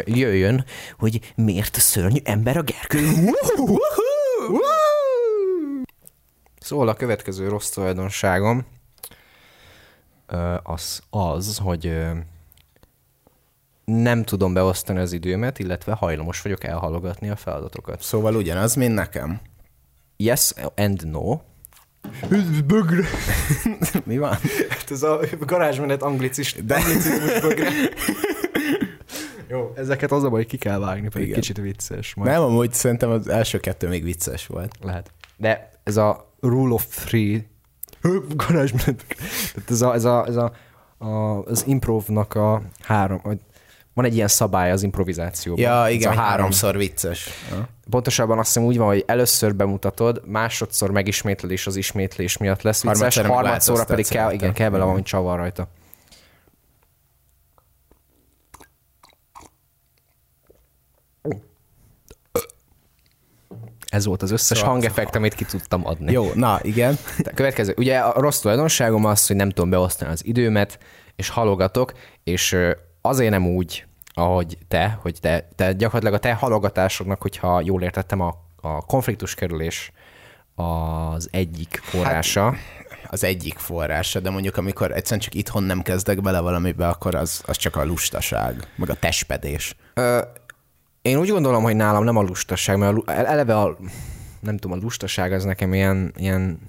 Jöjjön, hogy miért szörnyű ember a Gergő. Szóval a következő rossz tulajdonságom az az, hogy nem tudom beosztani az időmet, illetve hajlamos vagyok elhalogatni a feladatokat. Szóval ugyanaz, mint nekem. Yes and no. Bögre. (laughs) Mi van? Hát ez a garázsmenet anglicist, De... anglicizmus bögre. (laughs) Jó, ezeket az a baj, ki kell vágni, pedig Igen. kicsit vicces. Majd. Nem, amúgy szerintem az első kettő még vicces volt. Lehet. De ez a rule of three garázsmenet. Tehát ez a, ez a, ez a, a az improvnak a három, van egy ilyen szabály az improvizációban. Ja, igen, ez a háromszor vicces. Ja. Pontosabban azt hiszem úgy van, hogy először bemutatod, másodszor megismétled, és az ismétlés miatt lesz vicces, harmadszorra pedig kell, igen, kell vele valami csavar rajta. Ez volt az összes szóval hangeffekt, amit ki tudtam adni. Jó, na igen. De következő. Ugye a rossz tulajdonságom az, hogy nem tudom beosztani az időmet, és halogatok, és azért nem úgy, ahogy te, hogy te, te gyakorlatilag a te halogatásodnak, hogyha jól értettem, a, a konfliktus kerülés az egyik forrása. Hát, az egyik forrása, de mondjuk amikor egyszerűen csak itthon nem kezdek bele valamibe, akkor az, az csak a lustaság, meg a testpedés. Ö, én úgy gondolom, hogy nálam nem a lustaság, mert a, eleve a, nem tudom, a lustaság az nekem ilyen, ilyen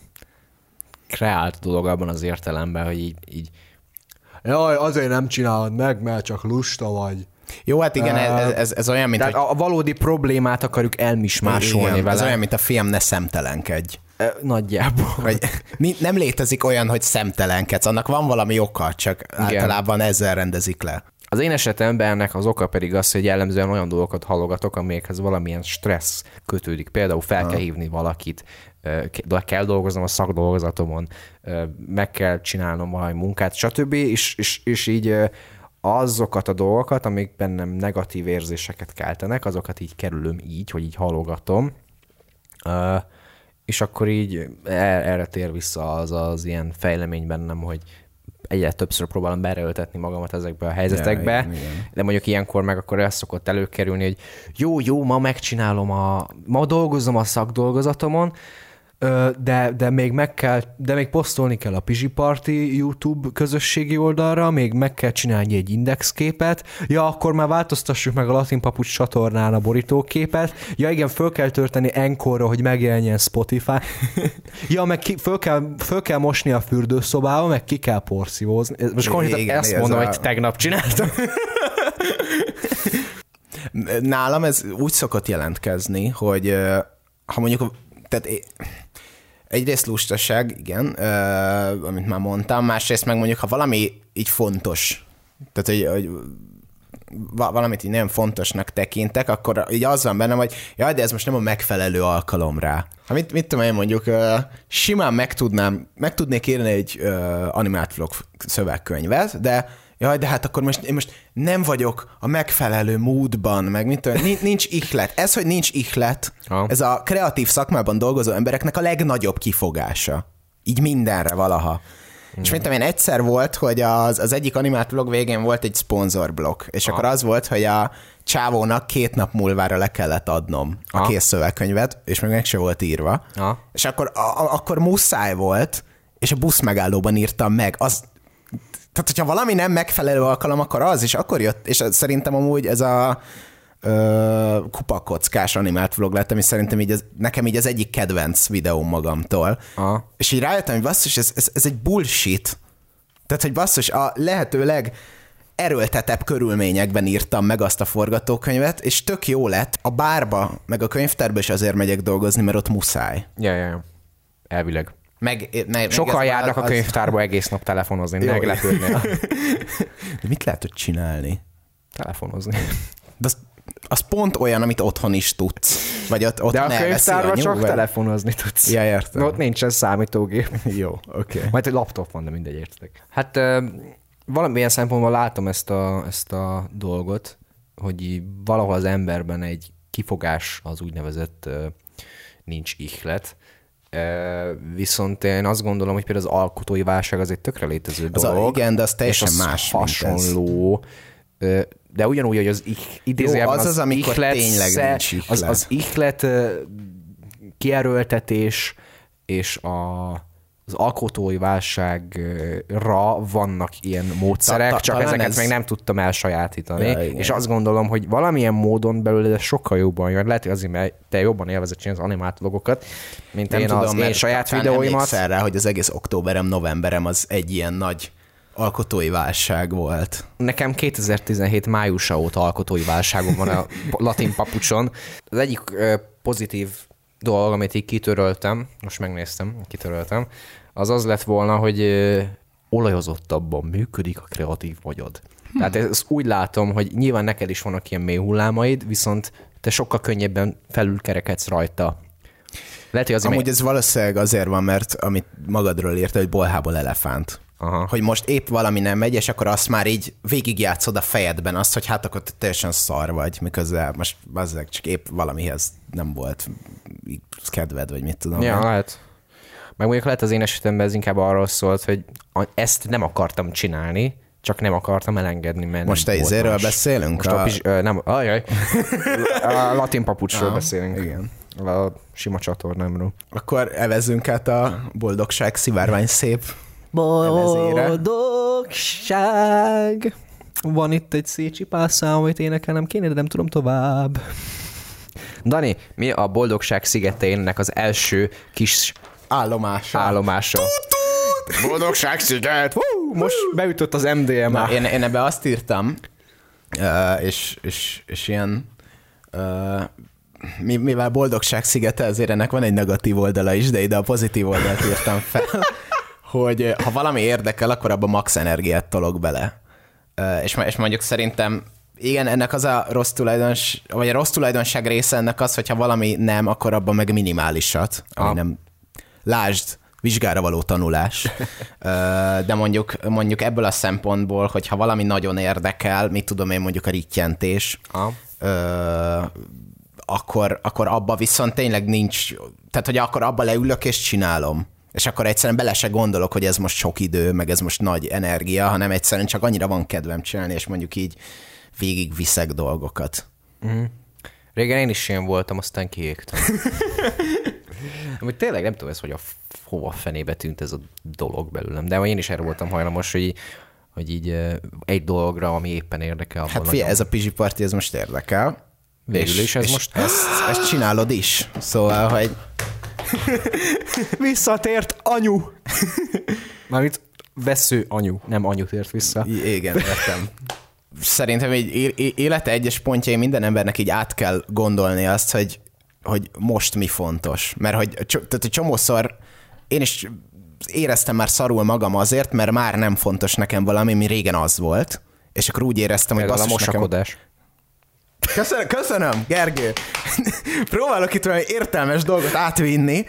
kreált dolog abban az értelemben, hogy így, így Jaj, azért nem csinálod meg, mert csak lusta vagy. Jó, hát igen, ez, ez, ez olyan, mint Tehát hogy... a, valódi problémát akarjuk elmismásolni igen, vele. ez olyan, mint a film ne szemtelenkedj. Ö, Nagyjából. Hogy nem létezik olyan, hogy szemtelenkedsz, annak van valami oka, csak Igen. általában ezzel rendezik le. Az én esetemben ennek az oka pedig az, hogy jellemzően olyan dolgokat halogatok, amelyekhez valamilyen stressz kötődik. Például fel kell hívni valakit, ke- kell dolgoznom a szakdolgozatomon, meg kell csinálnom valami munkát, stb. És, és, és így azokat a dolgokat, amik bennem negatív érzéseket keltenek, azokat így kerülöm így, hogy így halogatom. És akkor így er- erre tér vissza az az ilyen fejlemény bennem, hogy egyre többször próbálom bereöltetni magamat ezekbe a helyzetekbe, Ja, igen, igen. de mondjuk ilyenkor meg akkor ez szokott előkerülni, hogy jó, jó, ma megcsinálom a, ma dolgozom a szakdolgozatomon, de, de még meg kell, de még posztolni kell a Pizsi Party YouTube közösségi oldalra, még meg kell csinálni egy indexképet, ja, akkor már változtassuk meg a Latin Papucs csatornán a borítóképet, ja igen, föl kell törteni Encore-ra, hogy megjelenjen Spotify, (laughs) ja, meg ki, föl, kell, föl kell mosni a fürdőszobába, meg ki kell porszívózni. Most konkrétan Igen, ezt ez mondom, a- hogy tegnap csináltam. Nálam ez úgy szokott jelentkezni, hogy ha mondjuk, tehát egyrészt lustaság, igen, ö, amit már mondtam, másrészt meg mondjuk, ha valami így fontos, tehát hogy, hogy va- valamit így nagyon fontosnak tekintek, akkor így az van bennem, hogy jaj, de ez most nem a megfelelő alkalom rá. Ha mit, mit tudom én mondjuk, simán meg tudnám, meg tudnék írni egy animált vlog szövegkönyvet, de jaj, de hát akkor most én most nem vagyok a megfelelő módban, meg mit tudom, nincs, ihlet. Ez, hogy nincs ihlet, Ha. ez a kreatív szakmában dolgozó embereknek a legnagyobb kifogása. Így mindenre valaha. És mint én egyszer volt, hogy az, az egyik animált vlog végén volt egy szponzorblokk, és akkor az volt, hogy a csávónak két nap múlvára le kellett adnom a Aha. kész szövegkönyvet, és még meg se volt írva. Aha. És akkor, a, a, akkor muszáj volt, és a busz megállóban írtam meg. Az, tehát, hogyha valami nem megfelelő alkalom, akkor az, és akkor jött, és szerintem amúgy ez a ö, kupakockás animált vlog lett, ami szerintem így az, nekem így az egyik kedvenc videóm magamtól. Aha. És így rájöttem, hogy basszus, ez, ez, ez egy bullshit. Tehát, hogy basszus, a lehetőleg erőltetebb körülményekben írtam meg azt a forgatókönyvet, és tök jó lett. A bárba, meg a könyvtárba is azért megyek dolgozni, mert ott muszáj. Ja, ja, ja. Elvileg. Meg, meg, meg Sokan ez járnak a az- könyvtárba egész nap telefonozni, Jó. meglepődni. (laughs) De mit lehet ott csinálni? telefonozni. De az, az pont olyan, amit otthon is tudsz. Vagy ott, ott De a könyvtárban csak telefonozni tudsz. Ja, értem. Ott nincsen számítógép. (laughs) Jó, oké. Okay. Majd egy laptop van, de mindegy, értek. Hát valamilyen szempontból látom ezt a, ezt a dolgot, hogy valahol az emberben egy kifogás az úgynevezett nincs ihlet. Viszont én azt gondolom, hogy például az alkotói válság az egy tökre létező Az a- dolog. igen, de az teljesen és az más, hasonló. De ugyanúgy, hogy az ich, idézőjelben az az, amikor ihlet, tényleg nincs ihlet. Az, az ihlet kierőltetés és a, az alkotói válságra vannak ilyen módszerek, Ta- ta- csak ezeket ez- még nem tudtam elsajátítani, Ja, igen. és azt gondolom, hogy valamilyen módon belőle sokkal jobban jön. Lehet, hogy azért, mert te jobban élvezed csinálni az animált vlogokat, mint Nem én tudom, az én saját videóimat. emlékszel rá, hogy az egész októberem, novemberem az egy ilyen nagy alkotói válság volt. Nekem 2017 májusa óta alkotói válságom van a latin papucson. Az egyik pozitív dolog, amit így kitöröltem, most megnéztem, kitöröltem, az az lett volna, hogy ö, olajozottabban működik a kreatív agyad. Hm. Tehát ezt úgy látom, hogy nyilván neked is vannak ilyen mély hullámaid, viszont te sokkal könnyebben felülkerekedsz rajta. Lehet, hogy azért, Amúgy ez valószínűleg azért van, mert amit magadról írta, hogy bolhából elefánt. Aha. Hogy most épp valami nem megy, és akkor azt már így végigjátszod a fejedben, azt, hogy hát akkor te teljesen szar vagy, miközben most bazzeg, csak épp valamihez nem volt kedved, vagy mit tudom. Ja, lehet. Meg mondjuk lehet az én esetemben ez inkább arról szólt, hogy ezt nem akartam csinálni, csak nem akartam elengedni, mert Most te izéről beszélünk? Most a, A- pizs, nem, ajaj, (laughs) a latin papucsról beszélünk. Igen. A sima csatornámról. Akkor evezzünk át a boldogság szivárvány szép. Boldogság. Van itt egy Szécsi pászám, amit énekelnem kéne, de nem tudom tovább. Dani, mi a boldogság szigetének az első kis állomása. állomása? Boldogság sziget! Hú, most beütött az MDMA. Na, én, én ebbe azt írtam, és, és, és ilyen mi, mivel boldogság szigete, ezért ennek van egy negatív oldala is, de ide a pozitív oldalt írtam fel, hogy ha valami érdekel, akkor abban max energiát tolok bele. Uh, és, és mondjuk szerintem igen, ennek az a rossz tulajdons, vagy a rossz tulajdonság része ennek az, hogyha valami nem, akkor abban meg minimálisat, ami Ah. nem, lásd, vizsgára való tanulás. Ö, (laughs) De mondjuk, mondjuk ebből a szempontból, hogyha valami nagyon érdekel, mit tudom én mondjuk a rittyentés, Ah. akkor, akkor abba viszont tényleg nincs, tehát hogy akkor abba leülök és csinálom. És akkor egyszerűen bele se gondolok, hogy ez most sok idő, meg ez most nagy energia, hanem egyszerűen csak annyira van kedvem csinálni, és mondjuk így végig viszek dolgokat. Régen én is ilyen voltam, aztán kiégtem. (laughs) Amúgy tényleg nem tudom ez, hogy a hova fenébe tűnt ez a dolog belőlem. De én is erre voltam hajlamos, hogy, hogy így egy dologra, ami éppen érdekel. Hát figyelj, nagyon- ez a Pizsi Party, ez most érdekel. Végül is ez és most- Ezt, ezt csinálod is. Szóval, hogy (laughs) Visszatért anyu! Mármint vesző anyu, nem anyu tért vissza. I- igen, értem. Szerintem így é- é- élete egyes pontjai minden embernek így át kell gondolni azt, hogy, hogy most mi fontos. Mert hogy, tehát, hogy csomószor én is éreztem már szarul magam azért, mert már nem fontos nekem valami, mi régen az volt. És akkor úgy éreztem, hogy Például a basszus nekem... Köszönöm, köszönöm, Gergő. (laughs) Próbálok itt valami értelmes dolgot átvinni.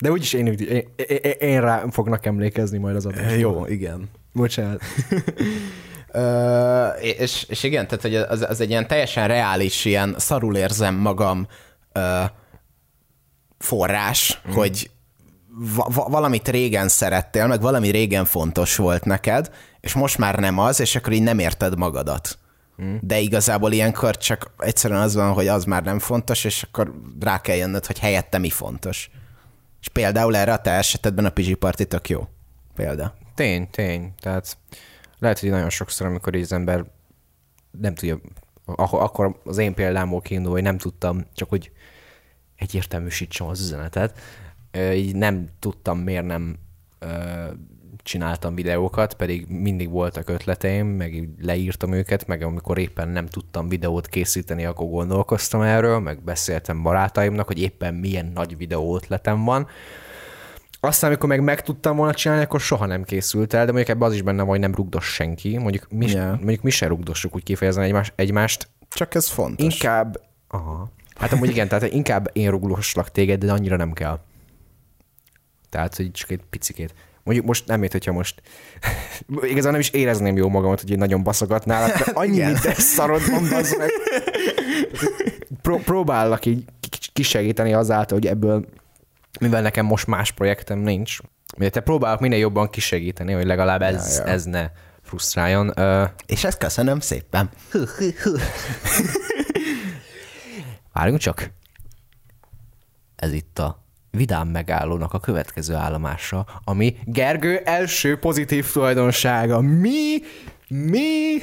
De úgyis én, én, én, én rá fognak emlékezni majd az adás. Jó, igen. Bocsánat. (laughs) Ö, és, és igen, tehát hogy az, az egy ilyen teljesen reális, ilyen szarul érzem magam ö, forrás, mm. hogy va- valamit régen szerettél, meg valami régen fontos volt neked, és most már nem az, és akkor így nem érted magadat. Mm. De igazából ilyenkor csak egyszerűen az van, hogy az már nem fontos, és akkor rá kell jönnöd, hogy helyette mi fontos. És például erre a te esetedben a Pizsi Party tök jó példa. Tény, tény. Tehát lehet, hogy nagyon sokszor, amikor az ember nem tudja, ak- akkor az én példámból kiindul, hogy nem tudtam, csak hogy egyértelműsítsem az üzenetet, így nem tudtam, miért nem csináltam videókat, pedig mindig voltak ötleteim, meg így leírtam őket, meg amikor éppen nem tudtam videót készíteni, akkor gondolkoztam erről, meg beszéltem barátaimnak, hogy éppen milyen nagy videó ötletem van, aztán, amikor meg meg tudtam volna csinálni, akkor soha nem készült el, de mondjuk ebben az is benne van, hogy nem rugdos senki. Mondjuk mi, yeah. mondjuk mi se rugdossuk úgy kifejezni egymás, egymást. Csak ez fontos. Inkább... Aha. Hát amúgy igen, tehát inkább én rugdosslak téged, de annyira nem kell. Tehát, hogy csak egy picikét. Mondjuk most nem ért, hogyha most (laughs) igazán nem is érezném jó magamat, hogy én nagyon baszogatnál, mert annyi minden szarod van, meg. Pró- próbálok így kisegíteni azáltal, hogy ebből, mivel nekem most más projektem nincs, mert te próbálok minél jobban kisegíteni, hogy legalább ez, Ja, ja. ez ne frusztráljon. Ö, És ezt köszönöm szépen. Várjunk csak. Ez itt a vidám megállónak a következő állomása, ami Gergő első pozitív tulajdonsága. Mi? Mi?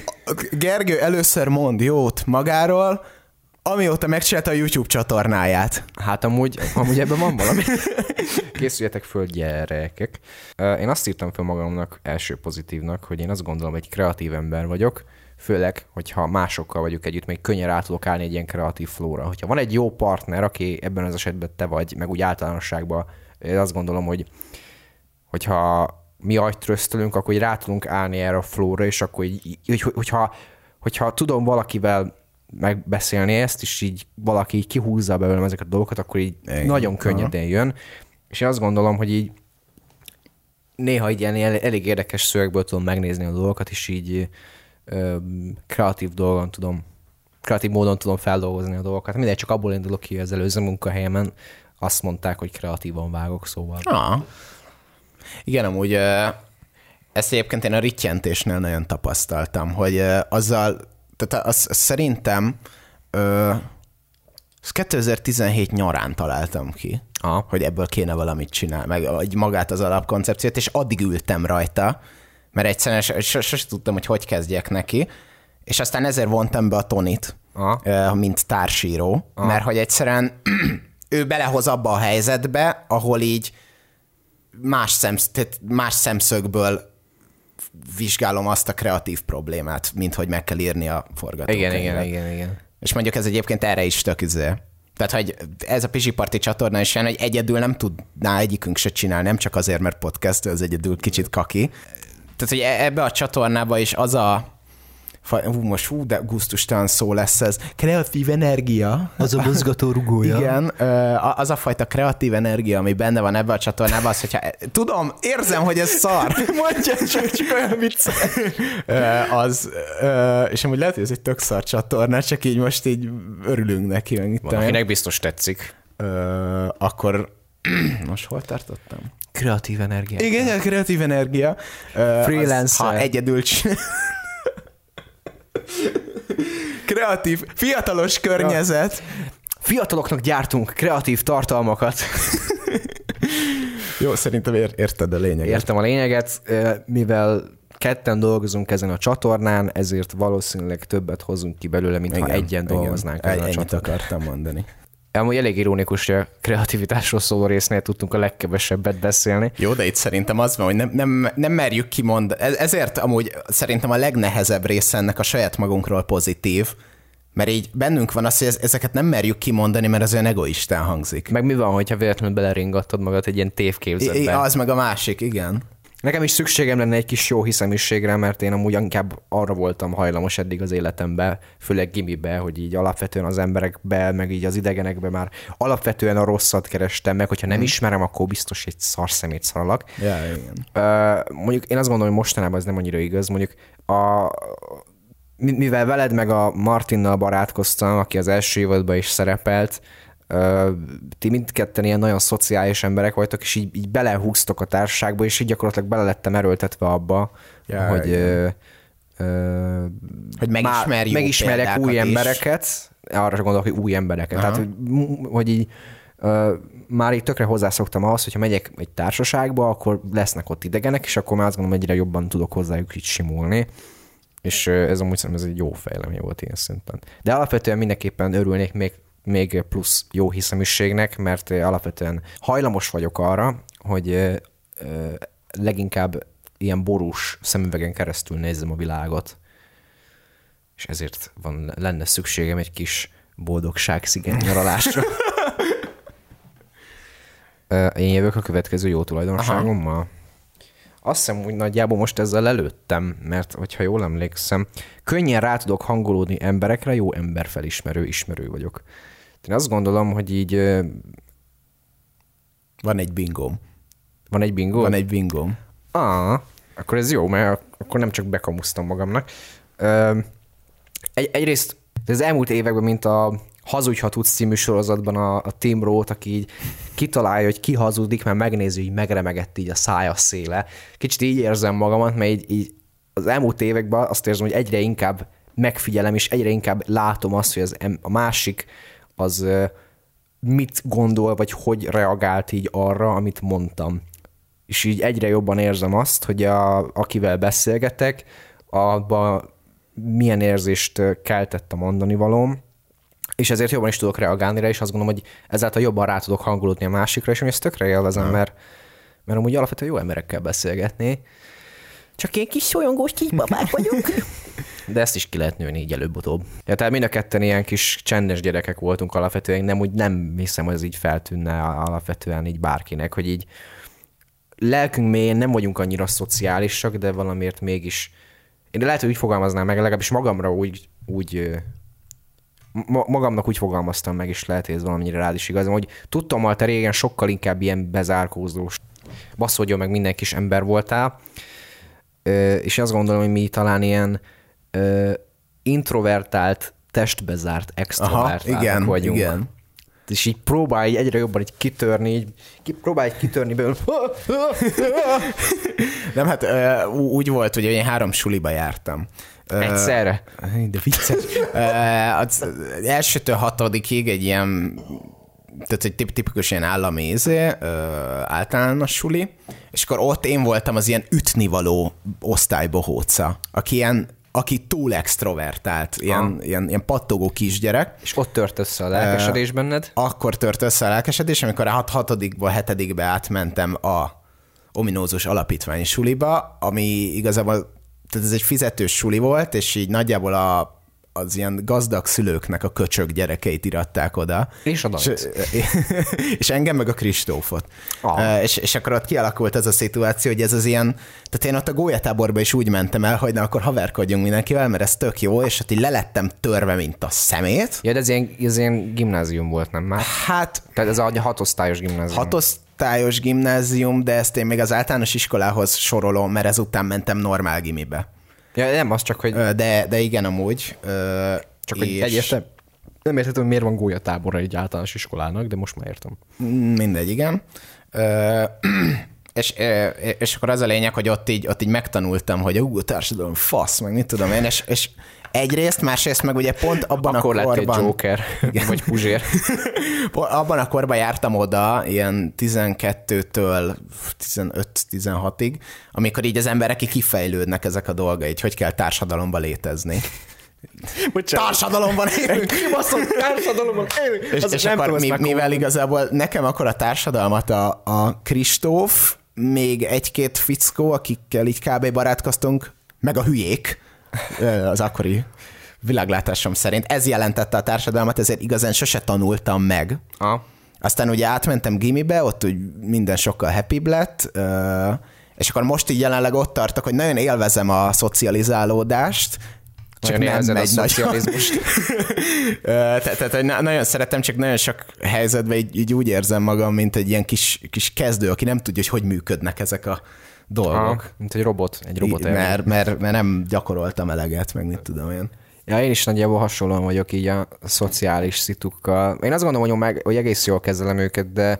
Gergő először mond jót magáról, amióta megcsinálta a YouTube csatornáját. Hát amúgy, amúgy ebben van valami. Készüljetek föl, gyerekek. Én azt írtam fel magamnak első pozitívnak, hogy én azt gondolom, hogy egy kreatív ember vagyok, főleg, hogyha másokkal vagyok együtt, még könnyen rá tudok állni egy ilyen kreatív flóra. Hogyha van egy jó partner, aki ebben az esetben te vagy, meg úgy általánosságban, én azt gondolom, hogy hogyha mi agytröztölünk, akkor így rá tudunk állni erre a flóra, és akkor így, hogy, hogyha, hogyha tudom valakivel megbeszélni ezt, és így valaki így kihúzza belőlem ezeket a dolgokat, akkor így Igen. Nagyon könnyeden jön. És én azt gondolom, hogy így néha így ilyen el- elég érdekes szövegből tudom megnézni a dolgokat, és így ö, kreatív dolgon tudom, kreatív módon tudom feldolgozni a dolgokat. Mindegy, csak abból indulok ki, hogy az előző munkahelyemen azt mondták, hogy kreatívan vágok, szóval. Ah. Igen, amúgy ezt egyébként én a rittyentésnél nagyon tapasztaltam, hogy azzal, tehát az, az szerintem ö, Ezt 2017 nyarán találtam ki, Aha. hogy ebből kéne valamit csinálni, meg magát az alapkoncepciót, és addig ültem rajta, mert egyszerűen sosem sos tudtam, hogy hogy kezdjek neki, és aztán ezért vontam be a Tonit, Aha. mint társíró, Aha. mert hogy egyszerűen (clears throat) ő belehoz abba a helyzetbe, ahol így más, szemsz, tehát más szemszögből vizsgálom azt a kreatív problémát, mint hogy meg kell írni a forgatókönyvet. Igen, igen, igen, igen. És mondjuk ez egyébként erre is tök izé. Tehát, hogy ez a Pizsi Parti csatorna is ilyen, hogy egyedül nem tudná egyikünk se csinálni, nem csak azért, mert podcast, ez egyedül kicsit kaki. Tehát, hogy e- ebbe a csatornába is az a hú, most hú, de gusztustalan szó lesz ez. Kreatív energia. Az a mozgató rugója. Igen, az a fajta kreatív energia, ami benne van ebbe a csatornában, az, hogyha tudom, érzem, hogy ez szar. (laughs) Mondja, csak, csak olyan vicc. Az, és amúgy lehet, hogy ez egy tök szar csatorna, csak így most így örülünk neki. Van, akinek biztos tetszik. Akkor (clears throat) most hol tartottam? Kreatív energia. Igen, a kreatív energia. Freelancer. Ha egyedül csinál. Kreatív, fiatalos környezet. Fiataloknak gyártunk kreatív tartalmakat. Jó, szerintem ér, érted a lényeget. Értem a lényeget, mivel ketten dolgozunk ezen a csatornán, ezért valószínűleg többet hozunk ki belőle, mint ha egyen dolgoznánk ezen a Ennyit csatornán. akartam mondani. Amúgy elég ironikus, hogy a kreativitásról szóló résznél tudtunk a legkevesebbet beszélni. Jó, de itt szerintem az van, hogy nem, nem, nem merjük kimondani. Ez- Ezért amúgy szerintem a legnehezebb része ennek a saját magunkról pozitív, mert így bennünk van az, hogy ez- ezeket nem merjük kimondani, mert az olyan egoistán hangzik. Meg mi van, hogyha véletlenül beleringattad magad egy ilyen tévképzetbe? I- az meg a másik, igen. Nekem is szükségem lenne egy kis jó hiszemiségre, mert én amúgy inkább arra voltam hajlamos eddig az életemben, főleg gimibe, hogy így alapvetően az emberekbe, meg így az idegenekbe már alapvetően a rosszat kerestem meg, hogyha nem ismerem, akkor biztos egy szarszemét szaralak. Ja, igen. Mondjuk én azt gondolom, hogy mostanában ez nem annyira igaz. Mondjuk a, mi- mivel veled meg a Martinnal barátkoztam, aki az első évadban is szerepelt, ti mindketten ilyen nagyon szociális emberek vagytok, és így, így belehúztok a társaságba, és így gyakorlatilag bele lettem erőltetve abba, Ja, hogy ö, ö, Hogy már megismerj jó megismerek példákat új is. embereket, arra gondolok, hogy új embereket. Tehát, hogy, hogy így ö, már így tökre hozzászoktam ahhoz, hogyha megyek egy társaságba, akkor lesznek ott idegenek, és akkor már azt gondolom, egyre jobban tudok hozzájuk így simulni. És ez amúgy szerintem ez egy jó fejlemény volt ilyen szinten. De alapvetően mindenképpen örülnék még, még plusz jó hiszeműségnek, mert alapvetően hajlamos vagyok arra, hogy leginkább ilyen borús szemüvegen keresztül nézzem a világot és ezért van, lenne szükségem egy kis boldogság sziget nyaralásra. (laughs) Én jövök a következő jó tulajdonságommal. Azt hiszem, hogy nagyjából most ezzel előttem, mert hogyha jól emlékszem, könnyen rá tudok hangolódni emberekre, jó emberfelismerő, ismerő vagyok. Én azt gondolom, hogy így Van egy bingóm. van egy bingo. Van egy bingóm. Ah, akkor ez jó, mert akkor nem csak bekamusztam magamnak. Egy, egyrészt az elmúlt években, mint a Hazudj, ha tudsz című sorozatban a, a Tim Roth, aki így kitalálja, hogy ki hazudik, mert megnézi, hogy megremegett így a szája széle. Kicsit így érzem magamat, mert így, így az elmúlt években azt érzem, hogy egyre inkább megfigyelem, és egyre inkább látom azt, hogy az, em- a másik az mit gondol, vagy hogy reagált így arra, amit mondtam. És így egyre jobban érzem azt, hogy a, akivel beszélgetek, abban milyen érzést keltett a mondani valóm, és ezért jobban is tudok reagálni rá, és azt gondolom, hogy ezáltal jobban rá tudok hangolódni a másikra, és én ezt tökre élvezem, mert, mert amúgy alapvetően jó emberekkel beszélgetni. Csak én kis solyongós kisbabák vagyok. (laughs) De ezt is ki lehet nőni így előbb-utóbb. Ja, tehát mind a ketten ilyen kis csendes gyerekek voltunk alapvetően, nem úgy nem hiszem, hogy ez így feltűnne alapvetően így bárkinek, hogy így lelkünk mélyén nem vagyunk annyira szociálisak, de valamiért mégis én lehet, hogy úgy fogalmaznám meg, legalábbis magamra úgy, úgy magamnak úgy fogalmaztam meg, és lehet, hogy ez valamennyire rád is igaz, hogy tudtam, hogy te régen sokkal inkább ilyen bezárkózós, baszódjon meg minden kis ember voltál, és azt gondolom, hogy mi talán ilyen ö, introvertált, testbe zárt, Aha, extrovertáltak igen, vagyunk. igen. És így próbálj így egyre jobban így kitörni, így ki, próbálj így kitörni belőle. Nem, hát úgy volt, hogy én három suliba jártam. Egyszerre? De vicces. az elsőtől hatodikig egy ilyen tehát egy tip- tipikus ilyen állami izé, általános suli, és akkor ott én voltam az ilyen ütnivaló osztálybohóca, aki ilyen aki túl extrovertált, ilyen, Ah. ilyen, ilyen pattogó kisgyerek. És ott tört össze a lelkesedés benned? Akkor tört össze a lelkesedés, amikor a hat- hatodikból hetedikbe átmentem a ominózus alapítványi suliba, ami igazából, tehát ez egy fizetős suli volt, és így nagyjából a, az ilyen gazdag szülőknek a köcsög gyerekeit iratták oda. És a és, és engem meg a Kristófot. Ah. És, és akkor ott kialakult ez a szituáció, hogy ez az ilyen, tehát én ott a gólyatáborba is úgy mentem el, hogy na akkor haverkodjunk mindenkivel, mert ez tök jó, és ott így lelettem törve, mint a szemét. Ja, de ez ilyen, ez ilyen gimnázium volt, nem már? Hát Tehát ez a hatosztályos gimnázium. hatosztályos gimnázium, de ezt én még az általános iskolához sorolom, mert ezután mentem normál gimibe. Ja, nem, az csak, hogy De, de igen, amúgy. Csak hogy és egyértelmű. Nem értettem, hogy miért van gólyatábora egy általános iskolának, de most már értem. Mindegy, igen. (clears throat) És, és akkor az a lényeg, hogy ott így, ott így megtanultam, hogy ú, társadalom fasz, meg mit tudom én, és, és egyrészt, másrészt meg ugye pont abban Akkor a korban... Joker, (laughs) vagy Puzsér. (laughs) Abban a korban jártam oda, ilyen 12-től 15-16-ig, amikor így az emberek kifejlődnek ezek a dolgai, hogy hogy kell társadalomba létezni. (laughs) Társadalomban élünk! Kibaszott társadalomban élünk! És, és akkor mi, mivel igazából nekem akkor a társadalmat a, a Kristóf, még egy-két fickó, akikkel így kb. barátkoztunk, meg a hülyék, az akkori világlátásom szerint, ez jelentette a társadalmat, ezért igazán sose tanultam meg. Ah. Aztán ugye átmentem gimibe, ott úgy minden sokkal happybb lett, és akkor most így jelenleg ott tartok, hogy nagyon élvezem a szocializálódást, csak nem a megy nagyon. szocializmust. (laughs) Tehát, tehát nagyon szeretem, csak nagyon sok helyzetben így, így úgy érzem magam, mint egy ilyen kis, kis kezdő, aki nem tudja, hogy hogy működnek ezek a dolgok. Ah, mint egy robot, egy robot I- mert, mert, mert nem gyakoroltam eleget, meg mit tudom én. Ja, én is nagyjából hasonlóan vagyok így a szociális szitukkal. Én azt gondolom, hogy, meg, hogy egész jól kezelem őket, de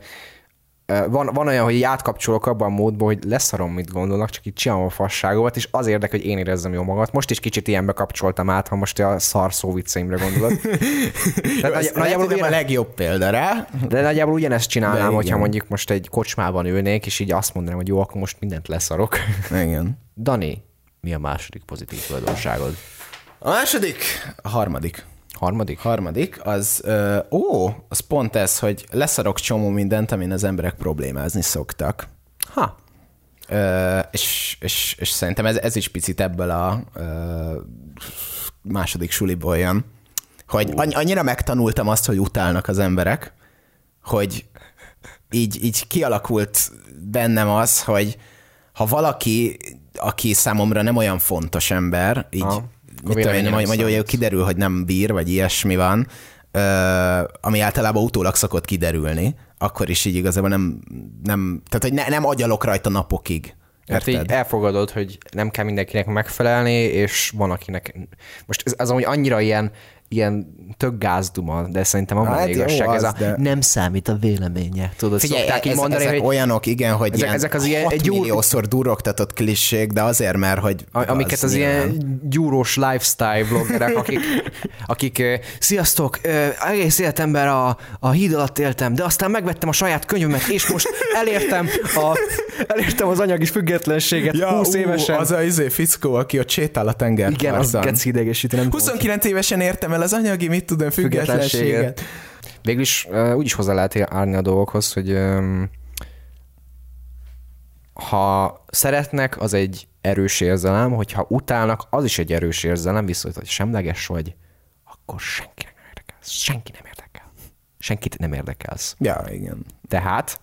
van, van olyan, hogy így átkapcsolok abban a módban, hogy leszarom, mit gondolnak, csak így csinálom a fasságomat, és az érdekel, hogy én érezzem jól magamat. Most is kicsit ilyenbe kapcsoltam át, ha most a szar szó vicceimre gondolod. (laughs) Tehát Ez nagy, nagyjából, nem a legjobb példa rá. de nagyjából ugyanezt csinálnám, De hogyha igen. mondjuk most egy kocsmában ülnék, és így azt mondanám, hogy jó, akkor most mindent leszarok. Igen. Dani, mi a második pozitív tulajdonságod? A második, a harmadik. Harmadik? Harmadik, az, ö, ó, az pont ez, hogy leszarok csomó mindent, amin az emberek problémázni szoktak. Ha, Ö, és, és, és szerintem ez, ez is picit ebből a ö, második suliból jön, hogy anny- annyira megtanultam azt, hogy utálnak az emberek, hogy így, így kialakult bennem az, hogy ha valaki, aki számomra nem olyan fontos ember, így. Mit tudom én, majd, majd kiderül, hogy nem bír, vagy ilyesmi van, ami általában utólag szokott kiderülni, akkor is így igazából nem, nem tehát hogy ne, nem agyalok rajta napokig. Hát Érted? így elfogadod, hogy nem kell mindenkinek megfelelni, és van akinek... Most ez az, hogy annyira ilyen, ilyen tök gázduma, de szerintem abban Hát igazság, ez az, a de- nem számít a véleménye. Tudod, Figyelj, szokták így ez, mondani, ezek hogy olyanok, igen, hogy ezek- ilyen ezek az ilyen- 6 egy gyúr- milliószor durogtatott klissék, de azért, mert hogy A- amiket az nyilván. ilyen gyúrós lifestyle vloggerek, (laughs) akik, akik sziasztok, egész életemben a, a híd alatt éltem, de aztán megvettem a saját könyvemet, és most elértem, a, elértem az anyagi függetlenséget ja, 20 évesen. Az a izé fickó, aki ott sétál a tenger. Igen, az geci idegesítő, nem tudom. 29 évesen értem el az anyagi, mit tudom, függetlenséget. Végül is uh, úgy is hozzá lehet állni a dolgokhoz, hogy ha szeretnek, az egy erős érzelem, hogyha utálnak, az is egy erős érzelem, viszont, hogy semleges vagy, akkor senki nem érdekelsz. Senki nem érdekel. Senkit nem érdekelsz. Ja, igen. Tehát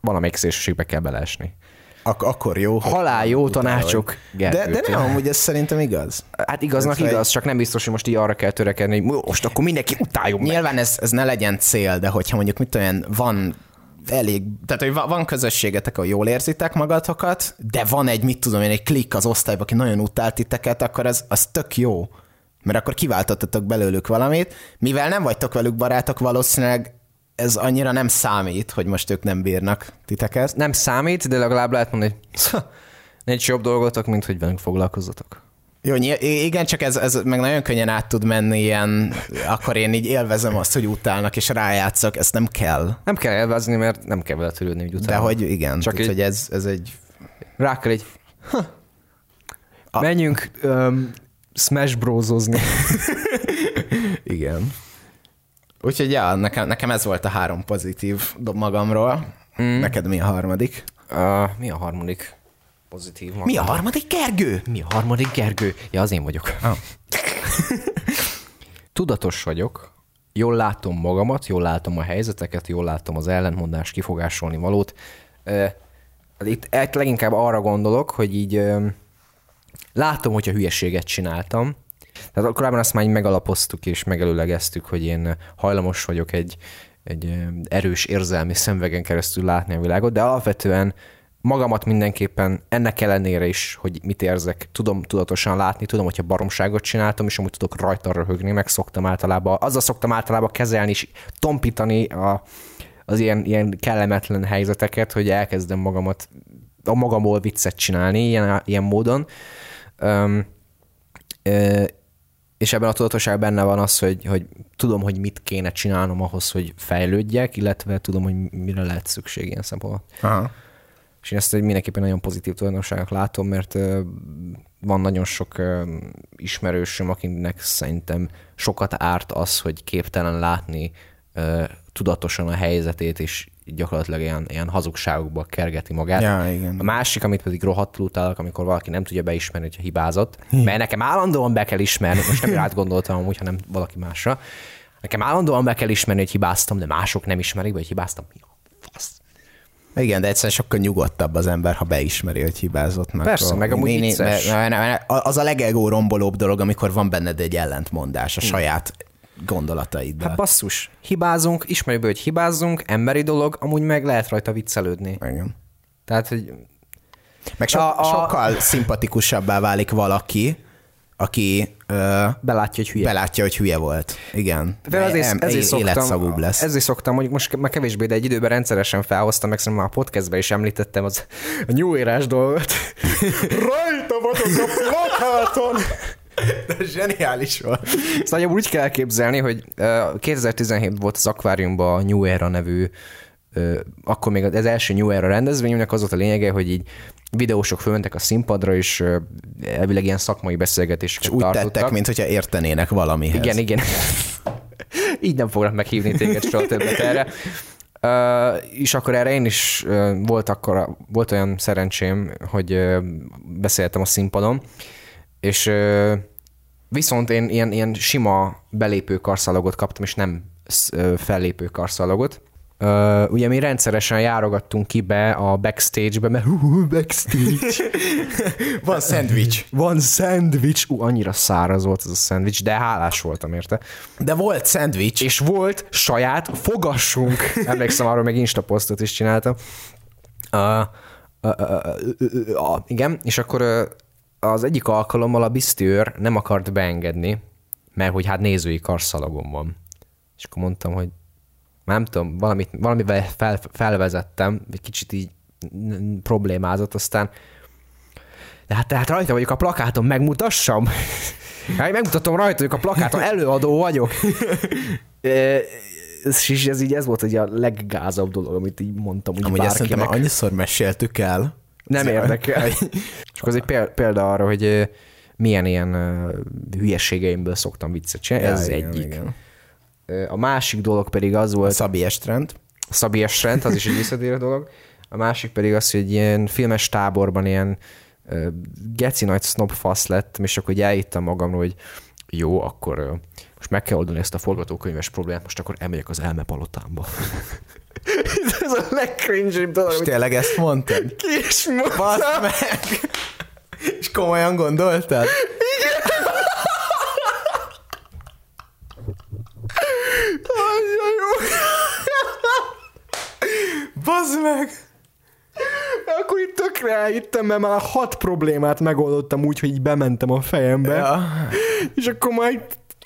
valamelyik szélsőségbe kell beleesni. Ak- akkor jó. Halál jó tanácsok, De, de Gergőtől. nem, amúgy ez szerintem igaz. Hát igaznak hogy- igaz, csak nem biztos, hogy most így arra kell törekedni, hogy most akkor mindenki utáljon meg. Nyilván ez, ez ne legyen cél, de hogyha mondjuk mit olyan van elég, tehát hogy va- van közösségetek, ahol jól érzitek magatokat, de van egy, mit tudom én, egy klik az osztályban, aki nagyon utált titeket, akkor az, az tök jó. Mert akkor kiváltottatok belőlük valamit. Mivel nem vagytok velük barátok, valószínűleg ez annyira nem számít, hogy most ők nem bírnak titeket. nem számít, de legalább lehet mondani, hogy (laughs) nincs jobb dolgotok, mint hogy velünk foglalkozzatok. Jó, igen, csak ez, ez meg nagyon könnyen át tud menni ilyen, akkor én így élvezem azt, hogy utálnak, és rájátszok, ezt nem kell. Nem kell elvázni, mert nem kell vele törődni, hogy utána. De hogy igen, Csak így- hogy ez, ez egy... Rá kell egy... Ha. Menjünk um, Smash Brosozni. (laughs) Igen. Úgyhogy ja, nekem, nekem ez volt a három pozitív magamról. Mm. Neked mi a harmadik? Uh, mi a harmadik pozitív? Mi a harmadik, Gergő? Mi a harmadik, Gergő? Ja, az én vagyok. Ah. (laughs) Tudatos vagyok, jól látom magamat, jól látom a helyzeteket, jól látom az ellentmondás kifogásolni valót. Uh, itt, itt leginkább arra gondolok, hogy így látom, hogyha hülyeséget csináltam. Tehát korábban azt már így megalapoztuk és megelőlegeztük, hogy én hajlamos vagyok egy, egy erős érzelmi szemvegen keresztül látni a világot, de alapvetően magamat mindenképpen ennek ellenére is, hogy mit érzek, tudom tudatosan látni, tudom, hogyha baromságot csináltam, és amúgy tudok rajta röhögni, meg szoktam általában, azzal szoktam általában kezelni és tompítani a, az ilyen, ilyen kellemetlen helyzeteket, hogy elkezdem magamat, a magamból viccet csinálni ilyen, ilyen módon. Um, és ebben a tudatosság benne van az, hogy, hogy tudom, hogy mit kéne csinálnom ahhoz, hogy fejlődjek, illetve tudom, hogy mire lehet szükség ilyen szempontból. Aha. És én ezt mindenképpen nagyon pozitív tulajdonságnak látom, mert van nagyon sok ismerősöm, akinek szerintem sokat árt az, hogy képtelen látni tudatosan a helyzetét, és gyakorlatilag ilyen, ilyen hazugságokba kergeti magát. Ja, igen. A másik, amit pedig rohadtul utálok, amikor valaki nem tudja beismerni, hogyha hibázott, mert nekem állandóan be kell ismerni, most nem átgondoltam amúgy, hanem valaki másra. Nekem állandóan be kell ismerni, hogy hibáztam, de mások nem ismerik, vagy hibáztam. Mi a fasz? Igen, de egyszerűen sokkal nyugodtabb az ember, ha beismeri, hogy hibázott. Meg Persze, akkor- meg amúgy Né- né- Az a legegó rombolóbb dolog, amikor van benned egy ellentmondás a saját gondolataiddal. Hát basszus, hibázunk, ismerjük be, hogy hibázzunk, emberi dolog, amúgy meg lehet rajta viccelődni. Igen. Tehát, hogy Meg so- A- a- sokkal szimpatikusabbá válik valaki, aki ö, belátja, hogy hülye. belátja, hogy hülye volt. Igen. De ezért, Em- ezért szoktam, életszagúbb lesz. ezért szoktam, hogy most már kevésbé, de egy időben rendszeresen felhoztam, meg szerintem már a podcastben is említettem az a New Era-s dolgot. Rajta vagyok a plakáton! (laughs) De zseniális volt. Szóval úgy kell elképzelni, hogy ö, 2017 volt az Aquariumban a New Era nevű, akkor még az első New Era rendezvényünknek az volt a lényege, hogy így videósok fölmentek a színpadra, és elvileg ilyen szakmai beszélgetéseket Úgy tartottak. tettek, mint hogyha értenének valamihez. Igen, igen. (laughs) Így nem fognak meghívni téged soha többet erre. Uh, és akkor erre én is uh, volt, akkor, volt olyan szerencsém, hogy uh, beszéltem a színpadon, és uh, viszont én ilyen, ilyen sima belépő karszalagot kaptam, és nem fellépő karszalagot. Uh, ugye mi rendszeresen járogattunk ki be a backstage-be, mert hú, backstage. Van szendvics. Van szendvics, ú, annyira száraz volt ez a szendvics, de hálás voltam érte. De volt szendvics. És volt saját fogassunk. Emlékszem, arról meg Insta posztot is csináltam. Uh, uh, uh, uh, uh, uh, igen, és akkor uh, az egyik alkalommal a biztőr nem akart beengedni, mert hogy hát nézői karszalagom van. És akkor mondtam, hogy már nem tudom, valamit, valamivel fel, felvezettem, egy kicsit így problémázott, aztán de hát tehát rajta vagyok a plakáton, megmutassam? (laughs) Hát megmutatom rajta, hogy a plakáton előadó vagyok. (laughs) E, És ez így ez volt egy a leggázabb dolog, amit így mondtam úgy Amúgy ezt szerintem annyiszor meséltük el. Nem érdekel. (laughs) Akkor ez egy pél- példa arra, hogy milyen ilyen hülyeségeimből szoktam viccet csinálni. Ez az igen, egyik. igen. A másik dolog pedig az volt, Szabi Estrend. Szabi Estrend, az is egy visszatérő dolog. A másik pedig az, hogy ilyen filmes táborban ilyen geci nagy snobfasz lettem, és akkor elhittem magamról, hogy jó, akkor most meg kell oldani ezt a forgatókönyves problémát, most akkor elmegyek az elmepalotámba. (laughs) Ez a legcringe dolog, És tényleg ezt mondtad? ki is Basz meg! És komolyan gondoltad? Annyira jó. Bazd meg! Akkor itt tökre elhittem, mert már hat problémát megoldottam úgy, hogy így bementem a fejembe. Ja. És akkor majd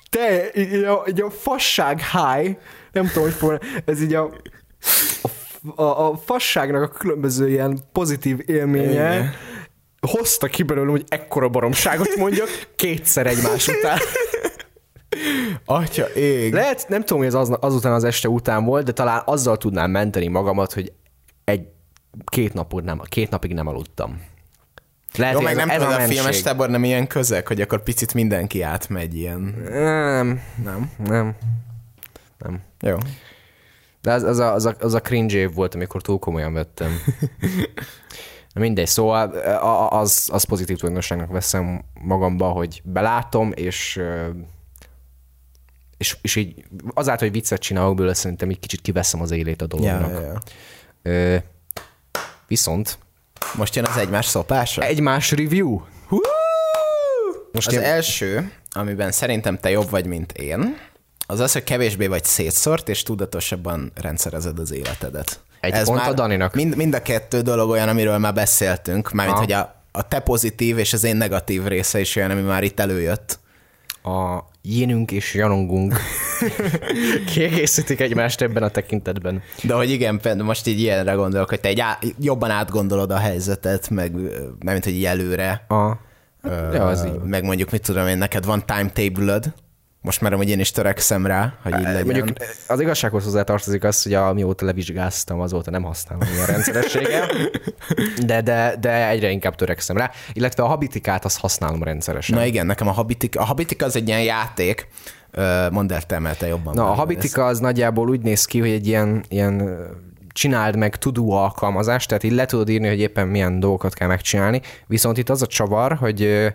te, így a, így a fasság high, nem tudom, hogy fog, ez így a, a, a, a fasságnak a különböző ilyen pozitív élménye, Igen. hozta ki belőlem, hogy ekkora baromságot mondjak kétszer egymás után. Atya ég. Lehet, nem tudom, hogy ez az, azután az este után volt, de talán azzal tudnám menteni magamat, hogy egy két, napod nem, két napig nem aludtam. Lehet, Jó, meg ez, nem ez tudod, a a filmes tábor nem ilyen közeg, hogy akkor picit mindenki átmegy ilyen. Nem, Nem? nem, nem. Jó. De az, az, a, az, a, az a cringe év volt, amikor túl komolyan vettem. Na (laughs) mindegy, szóval az, az pozitív tulajdonságnak veszem magamba, hogy belátom, és, és, és így azáltal, hogy viccet csinálok belőle, szerintem így kicsit kiveszem az élét a Ja, dolognak. ja, ja. Ö, viszont Most jön az egymás szopása? egymás review. Hú! Most Az én- első, amiben szerintem te jobb vagy, mint én, az az, hogy kevésbé vagy szétszort, és tudatosabban rendszerezed az életedet. Egy pont a Daninak. Mind, mind a kettő dolog olyan, amiről már beszéltünk, mármint, hogy a, a te pozitív és az én negatív része is olyan, ami már itt előjött. a jénünk és janongunk (laughs) kiegészítik egymást ebben a tekintetben. De hogy igen, most így ilyenre gondolok, hogy te egy á, jobban átgondolod a helyzetet, meg mármint, hogy így előre. A, ja, az így. meg mondjuk, mit tudom én, neked van timetable most már hogy én is törekszem rá, hogy így legyen. Mondjuk az igazsághoz hozzá tartozik az, hogy amióta levizsgáztam, azóta nem használom ilyen rendszerességgel, de, de, de egyre inkább törekszem rá, illetve a habitikát azt használom rendszeresen. Na igen, nekem a Habitika, a Habitika az egy ilyen játék, mondd el te, mert te jobban Na, a habitika az nagyjából úgy néz ki, hogy egy ilyen, ilyen csináld meg tudó alkalmazás, tehát így le tudod írni, hogy éppen milyen dolgokat kell megcsinálni, viszont itt az a csavar, hogy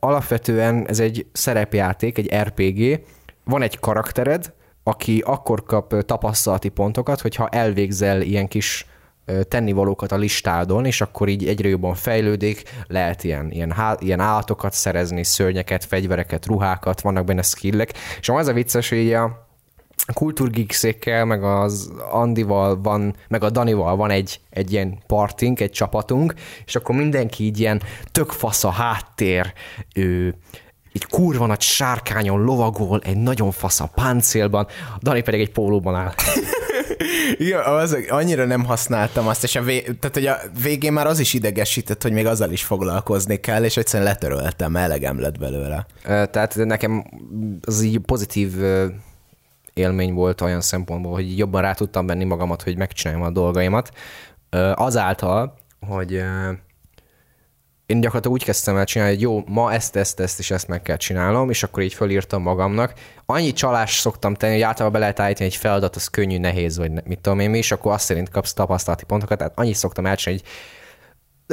alapvetően ez egy szerepjáték, egy RPG, van egy karaktered, aki akkor kap tapasztalati pontokat, hogyha elvégzel ilyen kis tennivalókat a listádon, és akkor így egyre jobban fejlődik, lehet ilyen, ilyen, há- ilyen állatokat szerezni, szörnyeket, fegyvereket, ruhákat, vannak benne skillek, és az a vicces, hogy a kultúrgíkszékkel, meg az Andival van, meg a Danival van egy, egy ilyen partink, egy csapatunk, és akkor mindenki így ilyen tök fasz a háttér, ő, egy kurva nagy sárkányon lovagol, egy nagyon fasz a páncélban, Dani pedig egy pólóban áll. (laughs) Igen, az, annyira nem használtam azt, és a, vé, tehát, hogy a végén már az is idegesített, hogy még azzal is foglalkozni kell, és egyszerűen letöröltem, elegem lett belőle. Tehát nekem az így pozitív élmény volt olyan szempontból, hogy jobban rá tudtam venni magamat, hogy megcsináljam a dolgaimat. Azáltal, hogy én gyakorlatilag úgy kezdtem el csinálni, hogy jó, ma ezt, ezt, ezt és ezt meg kell csinálnom, és akkor így fölírtam magamnak. Annyi csalás szoktam tenni, hogy általában be lehet állítani, hogy feladat az könnyű, nehéz, vagy mit tudom én mi, és akkor azt szerint kapsz tapasztalati pontokat. Tehát annyit szoktam elcsinálni, hogy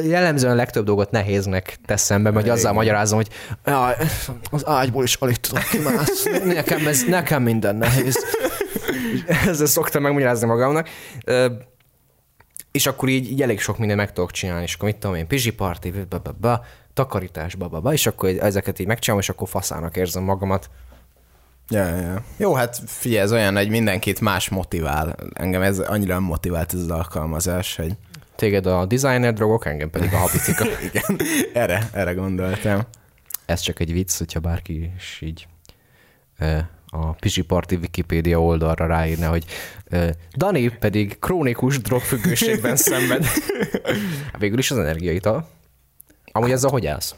jellemzően a legtöbb dolgot nehéznek teszem be, vagy azzal magyarázom, hogy jaj, az ágyból is alig tudok kimászni, nekem, ez, nekem minden nehéz. Ezzel szoktam megmagyarázni magamnak. És akkor így, így elég sok minden meg tudok csinálni, és akkor mit tudom én, pizsi party, ba, ba, ba, takarítás, ba, ba, ba, és akkor ezeket így megcsinálom, és akkor faszának érzem magamat. Ja, ja. Jó, hát figyelj, ez olyan, hogy mindenkit más motivál. Engem ez annyira motivált ez az alkalmazás, hogy Téged a designer drogok, engem pedig a habitika. (laughs) igen, erre, erre gondoltam. Ez csak egy vicc, hogyha bárki is így a Pizsi Party Wikipédia oldalra ráírna, hogy Dani pedig krónikus drogfüggőségben (laughs) szenved. Végül is az energiaital. Amúgy ezzel hogy állsz?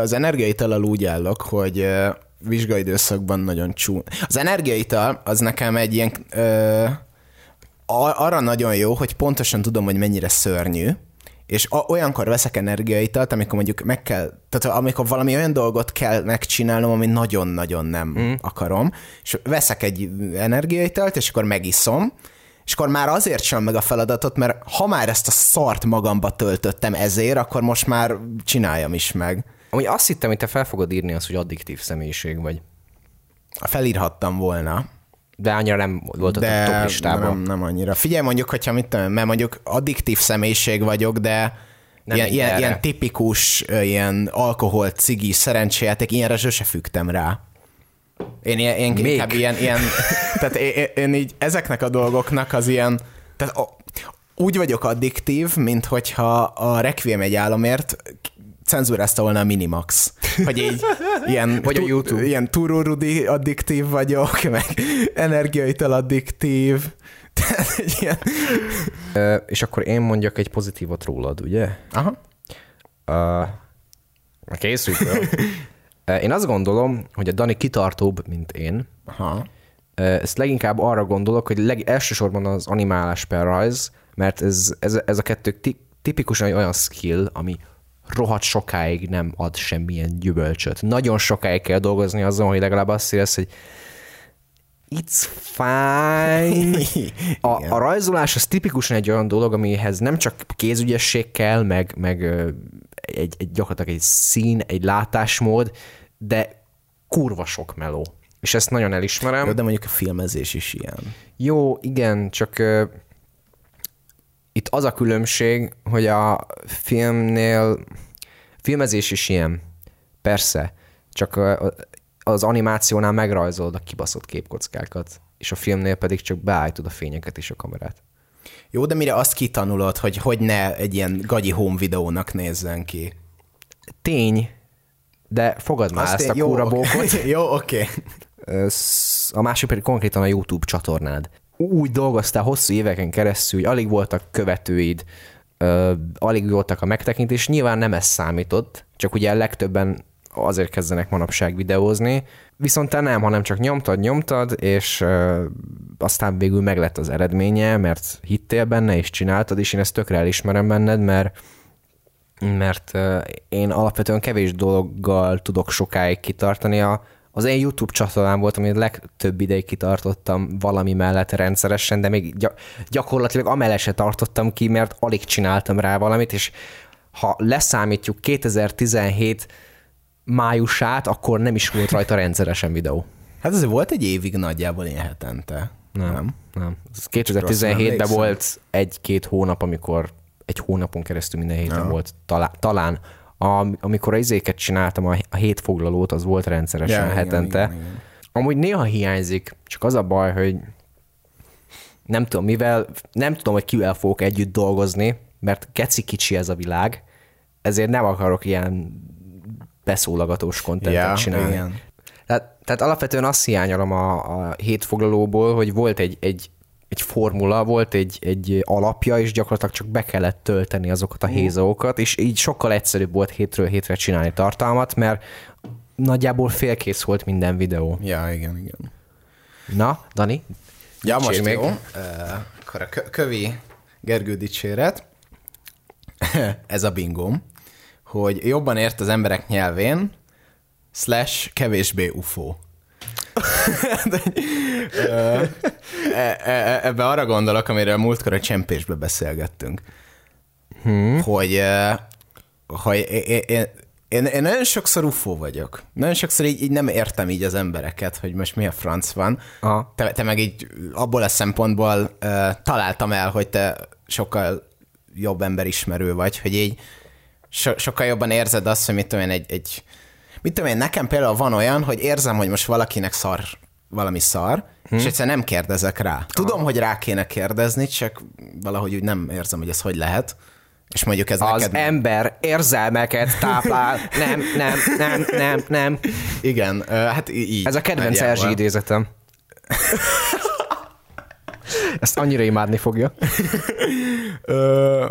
Az energiaitalal úgy állok, hogy vizsgaidőszakban nagyon csú. Az energiaital az nekem egy ilyen arra nagyon jó, hogy pontosan tudom, hogy mennyire szörnyű, és olyankor veszek energiaitalt, amikor mondjuk meg kell, tehát amikor valami olyan dolgot kell megcsinálnom, ami nagyon-nagyon nem mm. akarom, és veszek egy energiaitalt, és akkor megiszom, és akkor már azért sem meg a feladatot, mert ha már ezt a szart magamba töltöttem ezért, akkor most már csináljam is meg. Amúgy azt hittem, hogy te fel fogod írni azt, hogy addiktív személyiség vagy. Felírhattam volna, De annyira nem volt a de top listában. nem, nem annyira. Figyelj mondjuk, hogyha mit tudom, mert mondjuk addiktív személyiség vagyok, de Nem ilyen, ilyen, ilyen tipikus, ilyen alkohol, cigi, szerencséjáték, ilyenre sose fügtem rá. Én, ilyen, én Még? inkább ilyen, ilyen (laughs) tehát én, én, így ezeknek a dolgoknak az ilyen, tehát a, úgy vagyok addiktív, mint hogyha a Requiem egy álomért cenzúrázta volna a Minimax. Hogy így ilyen, (laughs) Vagy a tu- YouTube. ilyen tururudi addiktív vagyok, meg energiaital addiktív. (laughs) Tehát egy ilyen... Ö, és akkor én mondjak egy pozitívat rólad, ugye? Aha. Uh? Ö, Én azt gondolom, hogy a Dani kitartóbb, mint én. Aha. Ezt leginkább arra gondolok, hogy leg, elsősorban az animálás per rajz, mert ez, ez, ez a kettő ti, tipikusan olyan skill, ami rohadt sokáig nem ad semmilyen gyümölcsöt. Nagyon sokáig kell dolgozni azon, hogy legalább azt érez, hogy it's fine. (laughs) A, a rajzolás az tipikusan egy olyan dolog, amihez nem csak kézügyesség kell, meg, meg egy, egy gyakorlatilag egy szín, egy látásmód, de kurva sok meló. És ezt nagyon elismerem. Jó, de mondjuk a filmezés is ilyen. Jó, igen, csak itt az a különbség, hogy a filmnél filmezés is ilyen, persze, csak az animációnál megrajzolod a kibaszott képkockákat, és a filmnél pedig csak beállítod a fényeket és a kamerát. Jó, de mire azt kitanulod, hogy hogy ne egy ilyen gagyi home videónak nézzen ki? Tény, de fogad már Azt ezt én- a jó, kúra oké. bókot. (laughs) jó, oké. Sz- a másik pedig konkrétan a YouTube csatornád. Úgy dolgoztál hosszú éveken keresztül, hogy alig voltak követőid, ö, alig voltak a megtekintés, nyilván nem ez számított, csak ugye legtöbben azért kezdenek manapság videózni, viszont te nem, hanem csak nyomtad, nyomtad, és ö, aztán végül meglett az eredménye, mert hittél benne, és csináltad, és én ezt tökre elismerem benned, mert mert én alapvetően kevés dologgal tudok sokáig kitartani. A, az én YouTube csatornám volt, amit legtöbb ideig kitartottam valami mellett rendszeresen, de még gy- gyakorlatilag amellett se tartottam ki, mert alig csináltam rá valamit, és ha leszámítjuk 2017 májusát, akkor nem is volt rajta rendszeresen videó. Hát ez volt egy évig nagyjából ilyen hetente. Nem, nem. nem. Ez 2017-ben emlékszem. volt egy-két hónap, amikor egy hónapon keresztül minden héten ja. volt talán, talán a, amikor a izéket csináltam, a, a hétfoglalót, az volt rendszeresen Ja, ja, igen, hetente. igen, igen. Amúgy néha hiányzik, csak az a baj, hogy nem tudom, mivel nem tudom, hogy kivel fogok együtt dolgozni, mert keci kicsi ez a világ, ezért nem akarok ilyen beszólagatós kontentet Ja, csinálni. igen. Tehát, tehát alapvetően azt hiányolom a, a hétfoglalóból, hogy volt egy, egy, egy formula, volt egy, egy alapja, és gyakorlatilag csak be kellett tölteni azokat a hézagokat, és így sokkal egyszerűbb volt hétről hétre csinálni tartalmat, mert nagyjából félkész volt minden videó. Ja, igen, igen. Na, Dani? Ja, most még. jó. Uh, akkor a kö- kövi Gergő dicséret. (laughs) Ez a bingom, hogy jobban ért az emberek nyelvén, slash kevésbé UFO. (laughs) De, ö, e- e- ebbe arra gondolok, amiről múltkor a csempésbe beszélgettünk, hmm. hogy, hogy én, én, én, nagyon sokszor UFO vagyok. Nagyon sokszor így, így nem értem így az embereket, hogy most mi a franc van. Aha. Te, te meg így abból a szempontból uh, találtam el, hogy te sokkal jobb emberismerő vagy, hogy így so, sokkal jobban érzed azt, hogy mit tudom én, egy, egy mit tudom én, nekem például van olyan, hogy érzem, hogy most valakinek szar valami szar, hm. és egyszer nem kérdezek rá. Tudom, hogy rá kéne kérdezni, csak valahogy úgy nem érzem, hogy ez hogy lehet. És mondjuk ez Az neked... ember érzelmeket táplál. (laughs) Nem, nem, nem, nem, nem. Igen, hát így. Ez a kedvenc. Erzsi idézetem. Ezt annyira imádni fogja. Ö,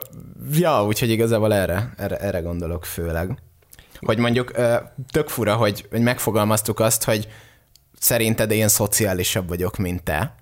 ja, úgyhogy igazából erre, erre, erre gondolok főleg. Hogy mondjuk tök fura, hogy, hogy megfogalmaztuk azt, hogy szerinted én szociálisabb vagyok, mint te,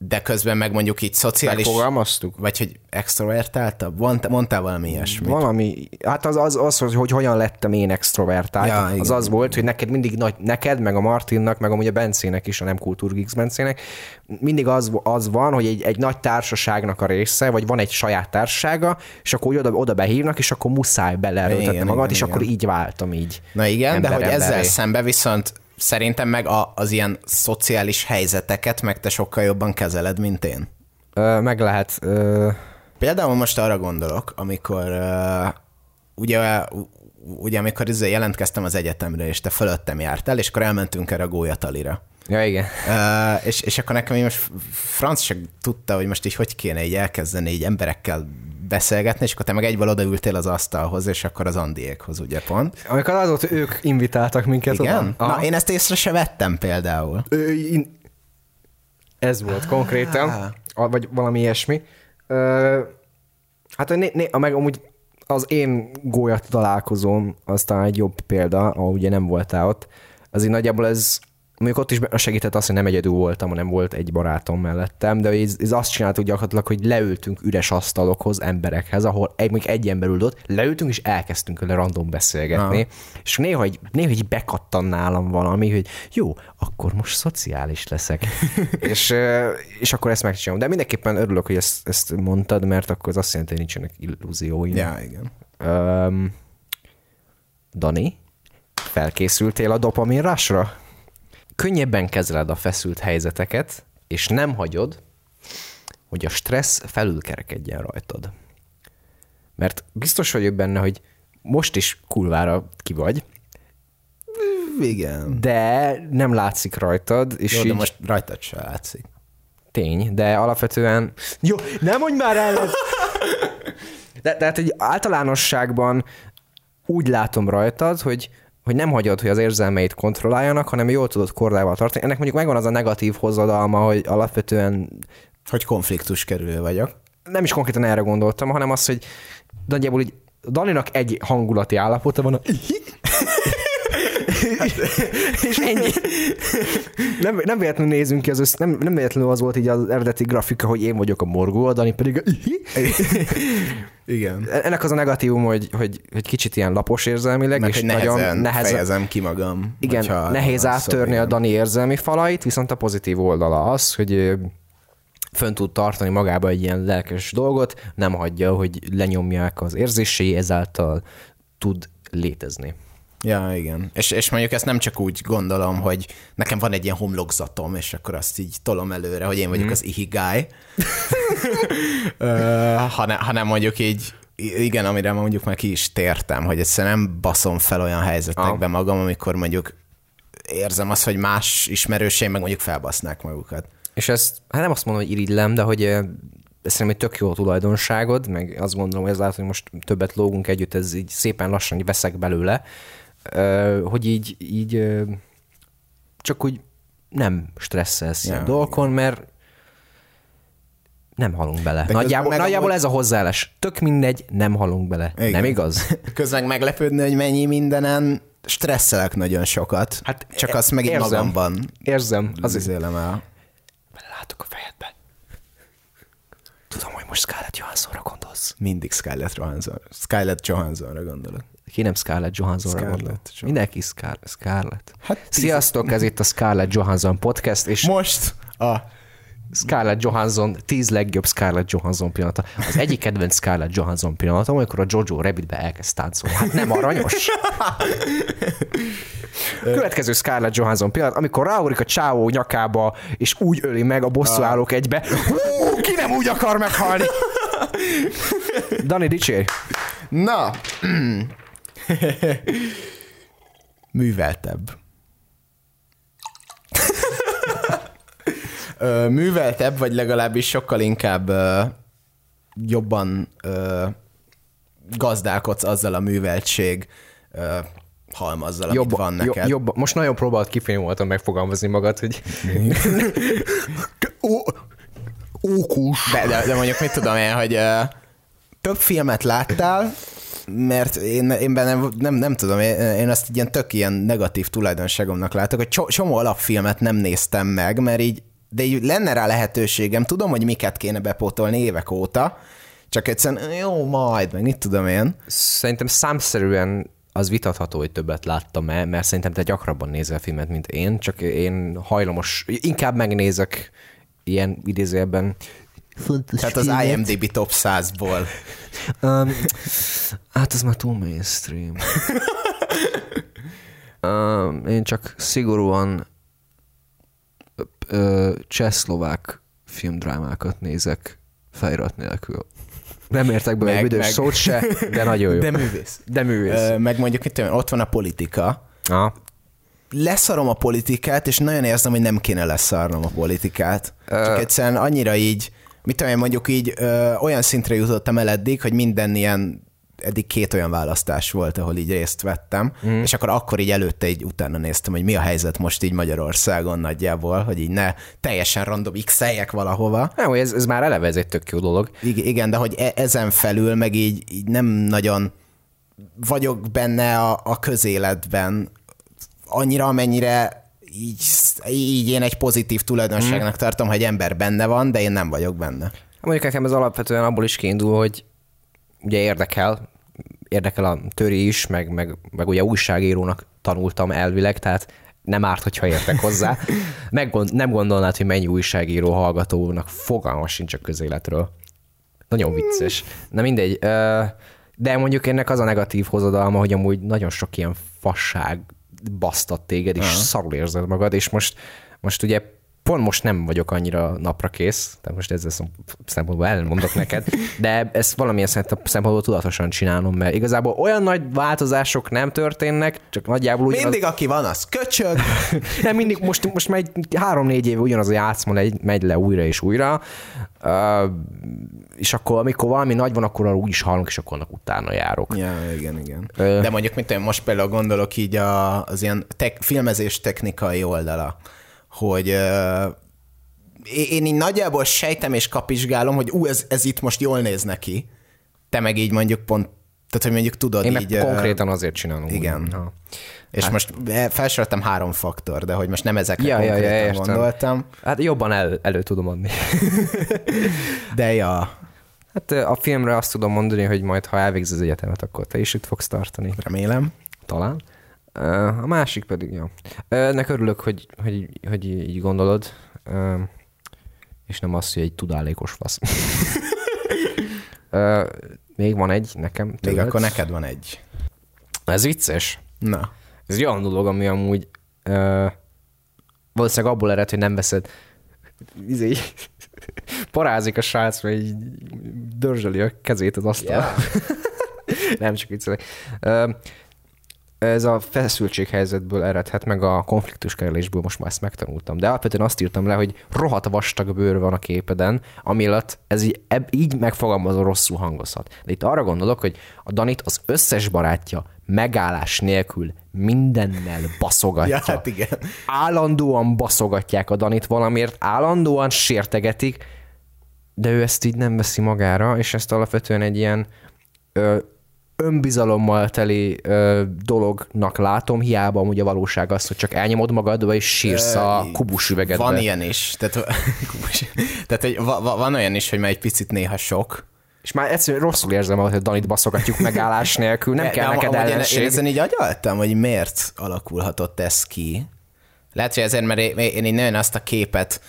de közben meg mondjuk így szociális... Megfogalmaztuk? Vagy hogy extrovertáltabb? Mondtál, valami ilyesmit. Valami, hát az, az, az hogy, hogy hogyan lettem én extrovertált, Ja, ja, igen, az az volt, hogy neked mindig nagy, neked, meg a Martinnak, meg amúgy a Bencének is, a nem Kultúrgix Bencének, mindig az, az van, hogy egy, egy nagy társaságnak a része, vagy van egy saját társasága, és akkor oda, oda behívnak, és akkor muszáj belerőltetni magad, igen, és igen. akkor így váltam így. Na igen, ember de hogy ezzel emberré. szembe viszont szerintem meg a, az ilyen szociális helyzeteket meg te sokkal jobban kezeled, mint én. Ö, meg lehet, ö, Például most arra gondolok, amikor uh, ugye, ugye amikor izé jelentkeztem az egyetemre, és te fölöttem jártál, és akkor elmentünk erre a gólyatalira. ja igen. Uh, és, és akkor nekem így most franc se tudta, hogy most így hogy kéne így elkezdeni így emberekkel beszélgetni, és akkor te meg egyből odaültél az asztalhoz, és akkor az Andiékhoz, ugye pont. Amikor az volt, ők invitáltak minket Igen? oda. Na, én ezt észre se vettem például. Ö, in... Ez volt konkrétan, a- vagy valami ilyesmi. Ö, hát né, né, meg amúgy az én gólyat találkozom, aztán egy jobb példa, ahol ugye nem voltál ott, az így nagyjából ez, mondjuk ott is segített azt, hogy nem egyedül voltam, hanem volt egy barátom mellettem, de ez, ez azt csináltuk gyakorlatilag, hogy leültünk üres asztalokhoz, emberekhez, ahol egy, mondjuk egy ember ült ott, leültünk és elkezdtünk vele random beszélgetni, ah. és néha, hogy, néha hogy bekattan nálam valami, hogy jó, akkor most szociális leszek. (laughs) és, és akkor ezt megcsinálom. De mindenképpen örülök, hogy ezt, ezt mondtad, mert akkor az azt jelenti, hogy nincsenek illúzióim. Ja, igen. Um, Dani, felkészültél a dopamin rushra? Könnyebben kezeled a feszült helyzeteket, és nem hagyod, hogy a stressz felülkerekedjen rajtad. Mert biztos vagyok benne, hogy most is kurvára ki vagy, igen. De nem látszik rajtad. És Jó, így... de most rajtad se látszik. Tény, de alapvetően... Jó, nem mondj már el! de, tehát egy általánosságban úgy látom rajtad, hogy hogy nem hagyod, hogy az érzelmeit kontrolláljanak, hanem jól tudod kordával tartani. Ennek mondjuk megvan az a negatív hozadalma, hogy alapvetően... Hogy konfliktus kerülő vagyok. Nem is konkrétan erre gondoltam, hanem az, hogy nagyjából így Daninak egy hangulati állapota van, a... (laughs) és ennyi. Nem, nem véletlenül nézünk ki, az össz, nem, nem véletlenül az volt így az eredeti grafika, hogy én vagyok a morgó, a Dani pedig a... Igen. Ennek az a negatívum, hogy, hogy, hogy kicsit ilyen lapos érzelmileg, Mert és hogy nagyon nehezen nehezen, fejezem ki magam. igen, nehéz áttörni a Dani érzelmi falait, viszont a pozitív oldala az, hogy ö, fönn tud tartani magába egy ilyen lelkes dolgot, nem hagyja, hogy lenyomják az érzései, ezáltal tud létezni. Ja, igen. És, és mondjuk ezt nem csak úgy gondolom, hogy nekem van egy ilyen homlokzatom, és akkor azt így tolom előre, hogy én vagyok mm. az ihigáj, (laughs) hanem, hanem mondjuk így, igen, amire mondjuk már ki is tértem, hogy egyszerűen nem baszom fel olyan helyzetekbe ah. magam, amikor mondjuk érzem azt, hogy más ismerőseim meg mondjuk felbasznák magukat. És ezt, hát nem azt mondom, hogy irigylem, de hogy szerintem egy tök jó tulajdonságod, meg azt gondolom, hogy ez lehet, hogy most többet lógunk együtt, ez így szépen lassan veszek belőle, hogy így, így csak úgy nem stresszelsz ja, ilyen dolgokon, mert nem halunk bele. De nagyjából, nagyjából ez a hozzáállás. Tök mindegy, nem halunk bele. Igen. Nem igaz? (laughs) Közben meglepődni, hogy mennyi mindenen stresszelek nagyon sokat. Hát Csak azt meg érzem, magamban Érzem. Az izélem el. Látok a fejedbe. Tudom, hogy most Scarlett Johanssonra gondolsz. Mindig Scarlett Johansson. Scarlett Johanssonra gondolok. Ki nem Scarlett Johanssonra Scarlett gondol? Johansson. Mindenki Scar- Scarlett. Hát Sziasztok, ez itt a Scarlett Johansson podcast, és Most a Scarlett Johansson, tíz legjobb Scarlett Johansson pillanata. Az egyik kedvenc Scarlett Johansson pillanata, amikor a Jojo Rabbitbe elkezd táncolni. Hát nem aranyos? (laughs) Következő Scarlett Johansson pillanat, amikor ráugrik a csávó nyakába, és úgy öli meg a bosszúállók egybe. Hú, ki nem úgy akar meghalni? (laughs) Dani, dicsérj! Na, (laughs) műveltebb. (laughs) Műveltebb, vagy legalábbis sokkal inkább jobban gazdálkodsz azzal a műveltség halmazzal, amit van neked. Jobb, most nagyon próbált kifényoltan megfogalmazni magad, hogy (laughs) Ókus. De, de, de mondjuk mit tudom én, hogy ö, több filmet láttál, mert én, én benne nem, nem tudom, én, én azt ilyen tök ilyen negatív tulajdonságomnak látok, hogy csomó alapfilmet nem néztem meg, mert így, de így lenne rá lehetőségem, tudom, hogy miket kéne bepótolni évek óta, csak egyszerűen jó, majd, meg mit tudom én. Szerintem számszerűen az vitatható, hogy többet láttam el, mert szerintem te gyakrabban nézel filmet, mint én, csak én hajlamos, inkább megnézek ilyen idézőjelben fontos Tehát az IMDb top 100-ból. Um, hát ez már túl mainstream. um, én csak szigorúan csehszlovák filmdrámákat nézek fejrat nélkül. Nem értek be egy büdös meg. szót se, de nagyon jó. De művész. De művész. Ö, meg mondjuk itt ott van a politika. Ah. Leszarom a politikát, és nagyon érzem, hogy nem kéne leszarnom a politikát. Csak egyszerűen annyira így mit tudom én, mondjuk így ö, olyan szintre jutottam el eddig, hogy minden ilyen eddig két olyan választás volt, ahol így részt vettem, mm. és akkor akkor így előtte így utána néztem, hogy mi a helyzet most így Magyarországon nagyjából, hogy így ne teljesen random x valahova. Nem, ez, ez már eleve ez egy tök jó dolog. Igen, de hogy e- ezen felül meg így, így nem nagyon vagyok benne a, a közéletben annyira, amennyire így, így én egy pozitív tulajdonságnak mm. tartom, hogy ember benne van, de én nem vagyok benne. Mondjuk nekem ez alapvetően abból is kiindul, hogy ugye érdekel, érdekel a töri is, meg, meg, meg ugye újságírónak tanultam elvileg, tehát nem árt, hogyha értek hozzá. (laughs) Meggond, nem gondolnád, hogy mennyi újságíró hallgatónak fogalma sincs a közéletről. Nagyon vicces. Na mindegy. De mondjuk ennek az a negatív hozadalma, hogy amúgy nagyon sok ilyen fasság basztat téged, és uh-huh. szarul érzed magad, és most, most ugye pont most nem vagyok annyira napra kész, tehát most ezzel szempontból elmondok neked, de ezt valamilyen szempontból tudatosan csinálom, mert igazából olyan nagy változások nem történnek, csak nagyjából ugyanaz... Mindig aki van, az köcsög. (laughs) nem, mindig, most, most megy három-négy év ugyanaz a játszma megy, megy le újra és újra, uh, és akkor amikor valami nagy van, akkor úgy is hallunk, és akkor annak utána járok. Ja, igen, igen. Uh, De mondjuk, mint én most például gondolok így a, az ilyen tek, filmezés technikai oldala hogy uh, én így nagyjából sejtem és kapizsgálom, hogy ú, ez, ez itt most jól néz neki. Te meg így mondjuk pont, tehát hogy mondjuk tudod én így... Én konkrétan azért csinálom. Igen. Úgy. Ha. És hát, most felsoroltam három faktor, de hogy most nem ezekre ja, konkrétan ja, ja, gondoltam. Hát jobban el, elő tudom adni. de ja. Hát a filmre azt tudom mondani, hogy majd ha elvégz az egyetemet, akkor te is itt fogsz tartani. Remélem. Talán. A másik pedig, jó. Ennek örülök, hogy, hogy, hogy így gondolod, és nem az, hogy egy tudálékos fasz. Még van egy nekem. Még akkor neked van egy. Ez vicces. Na. Ez egy olyan dolog, ami amúgy valószínűleg abból ered, hogy nem veszed izé, parázik a srác, mert így dörzsöli a kezét az asztal. Yeah. (laughs) nem csak viccelek. Ez a feszültséghelyzetből eredhet, meg a konfliktus kerülésből most már ezt megtanultam. De alapvetően azt írtam le, hogy rohadt vastag bőr van a képeden, amiatt ez így, eb, így megfogalmazó rosszul hangozhat. De itt arra gondolok, hogy a Danit az összes barátja megállás nélkül mindennel baszogatja. Ja, hát igen. Állandóan baszogatják a Danit valamiért, állandóan sértegetik, de ő ezt így nem veszi magára, és ezt alapvetően egy ilyen ö, önbizalommal teli ö, dolognak látom, hiába amúgy a valóság az, hogy csak elnyomod magadba és sírsz a kubus üvegedbe. Van ilyen is. Tehát, (laughs) tehát hogy va, va, van olyan is, hogy már egy picit néha sok, és már egyszerűen rosszul érzem, hogy Danit baszogatjuk megállás nélkül, nem kell de neked ellenség. Én, én ezen így agyaltam, hogy miért alakulhatott ez ki. Lehet, hogy ezért, mert én, én így nagyon azt a képet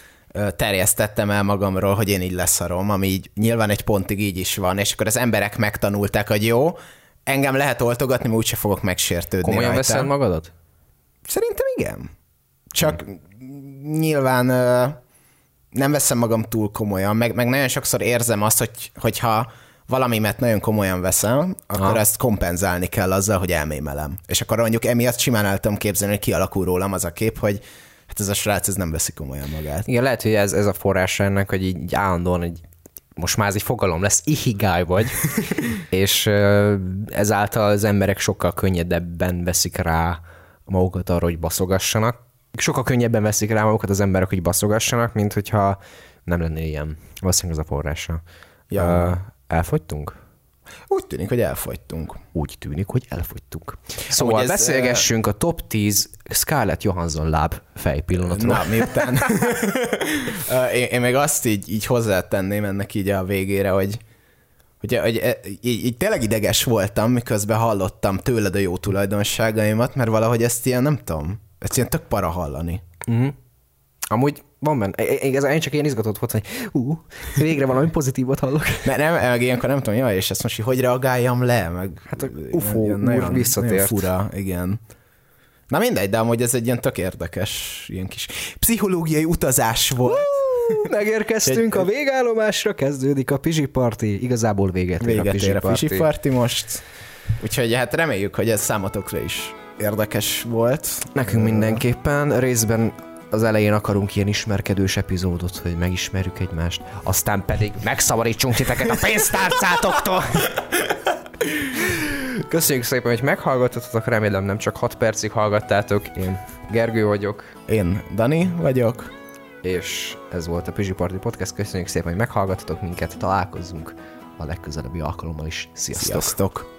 terjesztettem el magamról, hogy én így leszarom, ami így nyilván egy pontig így is van, és akkor az emberek megtanulták, hogy jó, engem lehet oltogatni, mert úgyse fogok megsértődni Komolyan rajta. veszed magadat? Szerintem igen. Csak hmm. nyilván nem veszem magam túl komolyan, meg, meg nagyon sokszor érzem azt, hogy, hogyha valamimet nagyon komolyan veszem, akkor ha. ezt kompenzálni kell azzal, hogy elmémelem. És akkor mondjuk emiatt simán el tudom képzelni, hogy kialakul rólam az a kép, hogy hát ez a srác ez nem veszi komolyan magát. Igen, lehet, hogy ez, ez a forrás ennek, hogy így állandóan egy most már ez egy fogalom lesz, ihigáj vagy, (laughs) és ezáltal az emberek sokkal könnyedebben veszik rá magukat arra, hogy baszogassanak. Sokkal könnyebben veszik rá magukat az emberek, hogy baszogassanak, mint hogyha nem lenne ilyen. Valószínűleg ez a forrása. Ja. Uh, elfogytunk? Úgy tűnik, hogy elfogytunk. Úgy tűnik, hogy elfogytunk. Szóval ez, beszélgessünk a top 10 Scarlett Johansson láb fejpillanatról. Na, miután (laughs) én, én még azt így, így hozzátenném ennek így a végére, hogy hogy, hogy e, így, így tényleg ideges voltam, miközben hallottam tőled a jó tulajdonságaimat, mert valahogy ezt ilyen, nem tudom, ezt ilyen tök para hallani. Uh-huh. Amúgy van benne. Ez én csak ilyen izgatott volt, hogy ú, végre valami pozitívot hallok. (laughs) Ne, nem, meg ilyenkor nem tudom, jaj, és ezt most hogy reagáljam le, meg hát a UFO ilyen, nagyon, visszatért. Nagyon fura, igen. Na mindegy, de amúgy ez egy ilyen tök érdekes, ilyen kis pszichológiai utazás volt. Uh, megérkeztünk a végállomásra, kezdődik a Pizsi Party. Igazából véget, véget ér a Pizsi, ér a Pizsi Party most. Úgyhogy hát reméljük, hogy ez számotokra is érdekes volt. Nekünk mindenképpen. Részben az elején akarunk ilyen ismerkedős epizódot, hogy megismerjük egymást, aztán pedig megszabadítsunk titeket a pénztárcátoktól. Köszönjük szépen, hogy meghallgattatok, remélem nem csak 6 percig hallgattátok. Én Gergő vagyok, Én Dani vagyok. és ez volt a Pizsi Party Podcast. Köszönjük szépen, hogy meghallgattatok minket, találkozzunk a legközelebbi alkalommal is. Sziasztok! Sziasztok!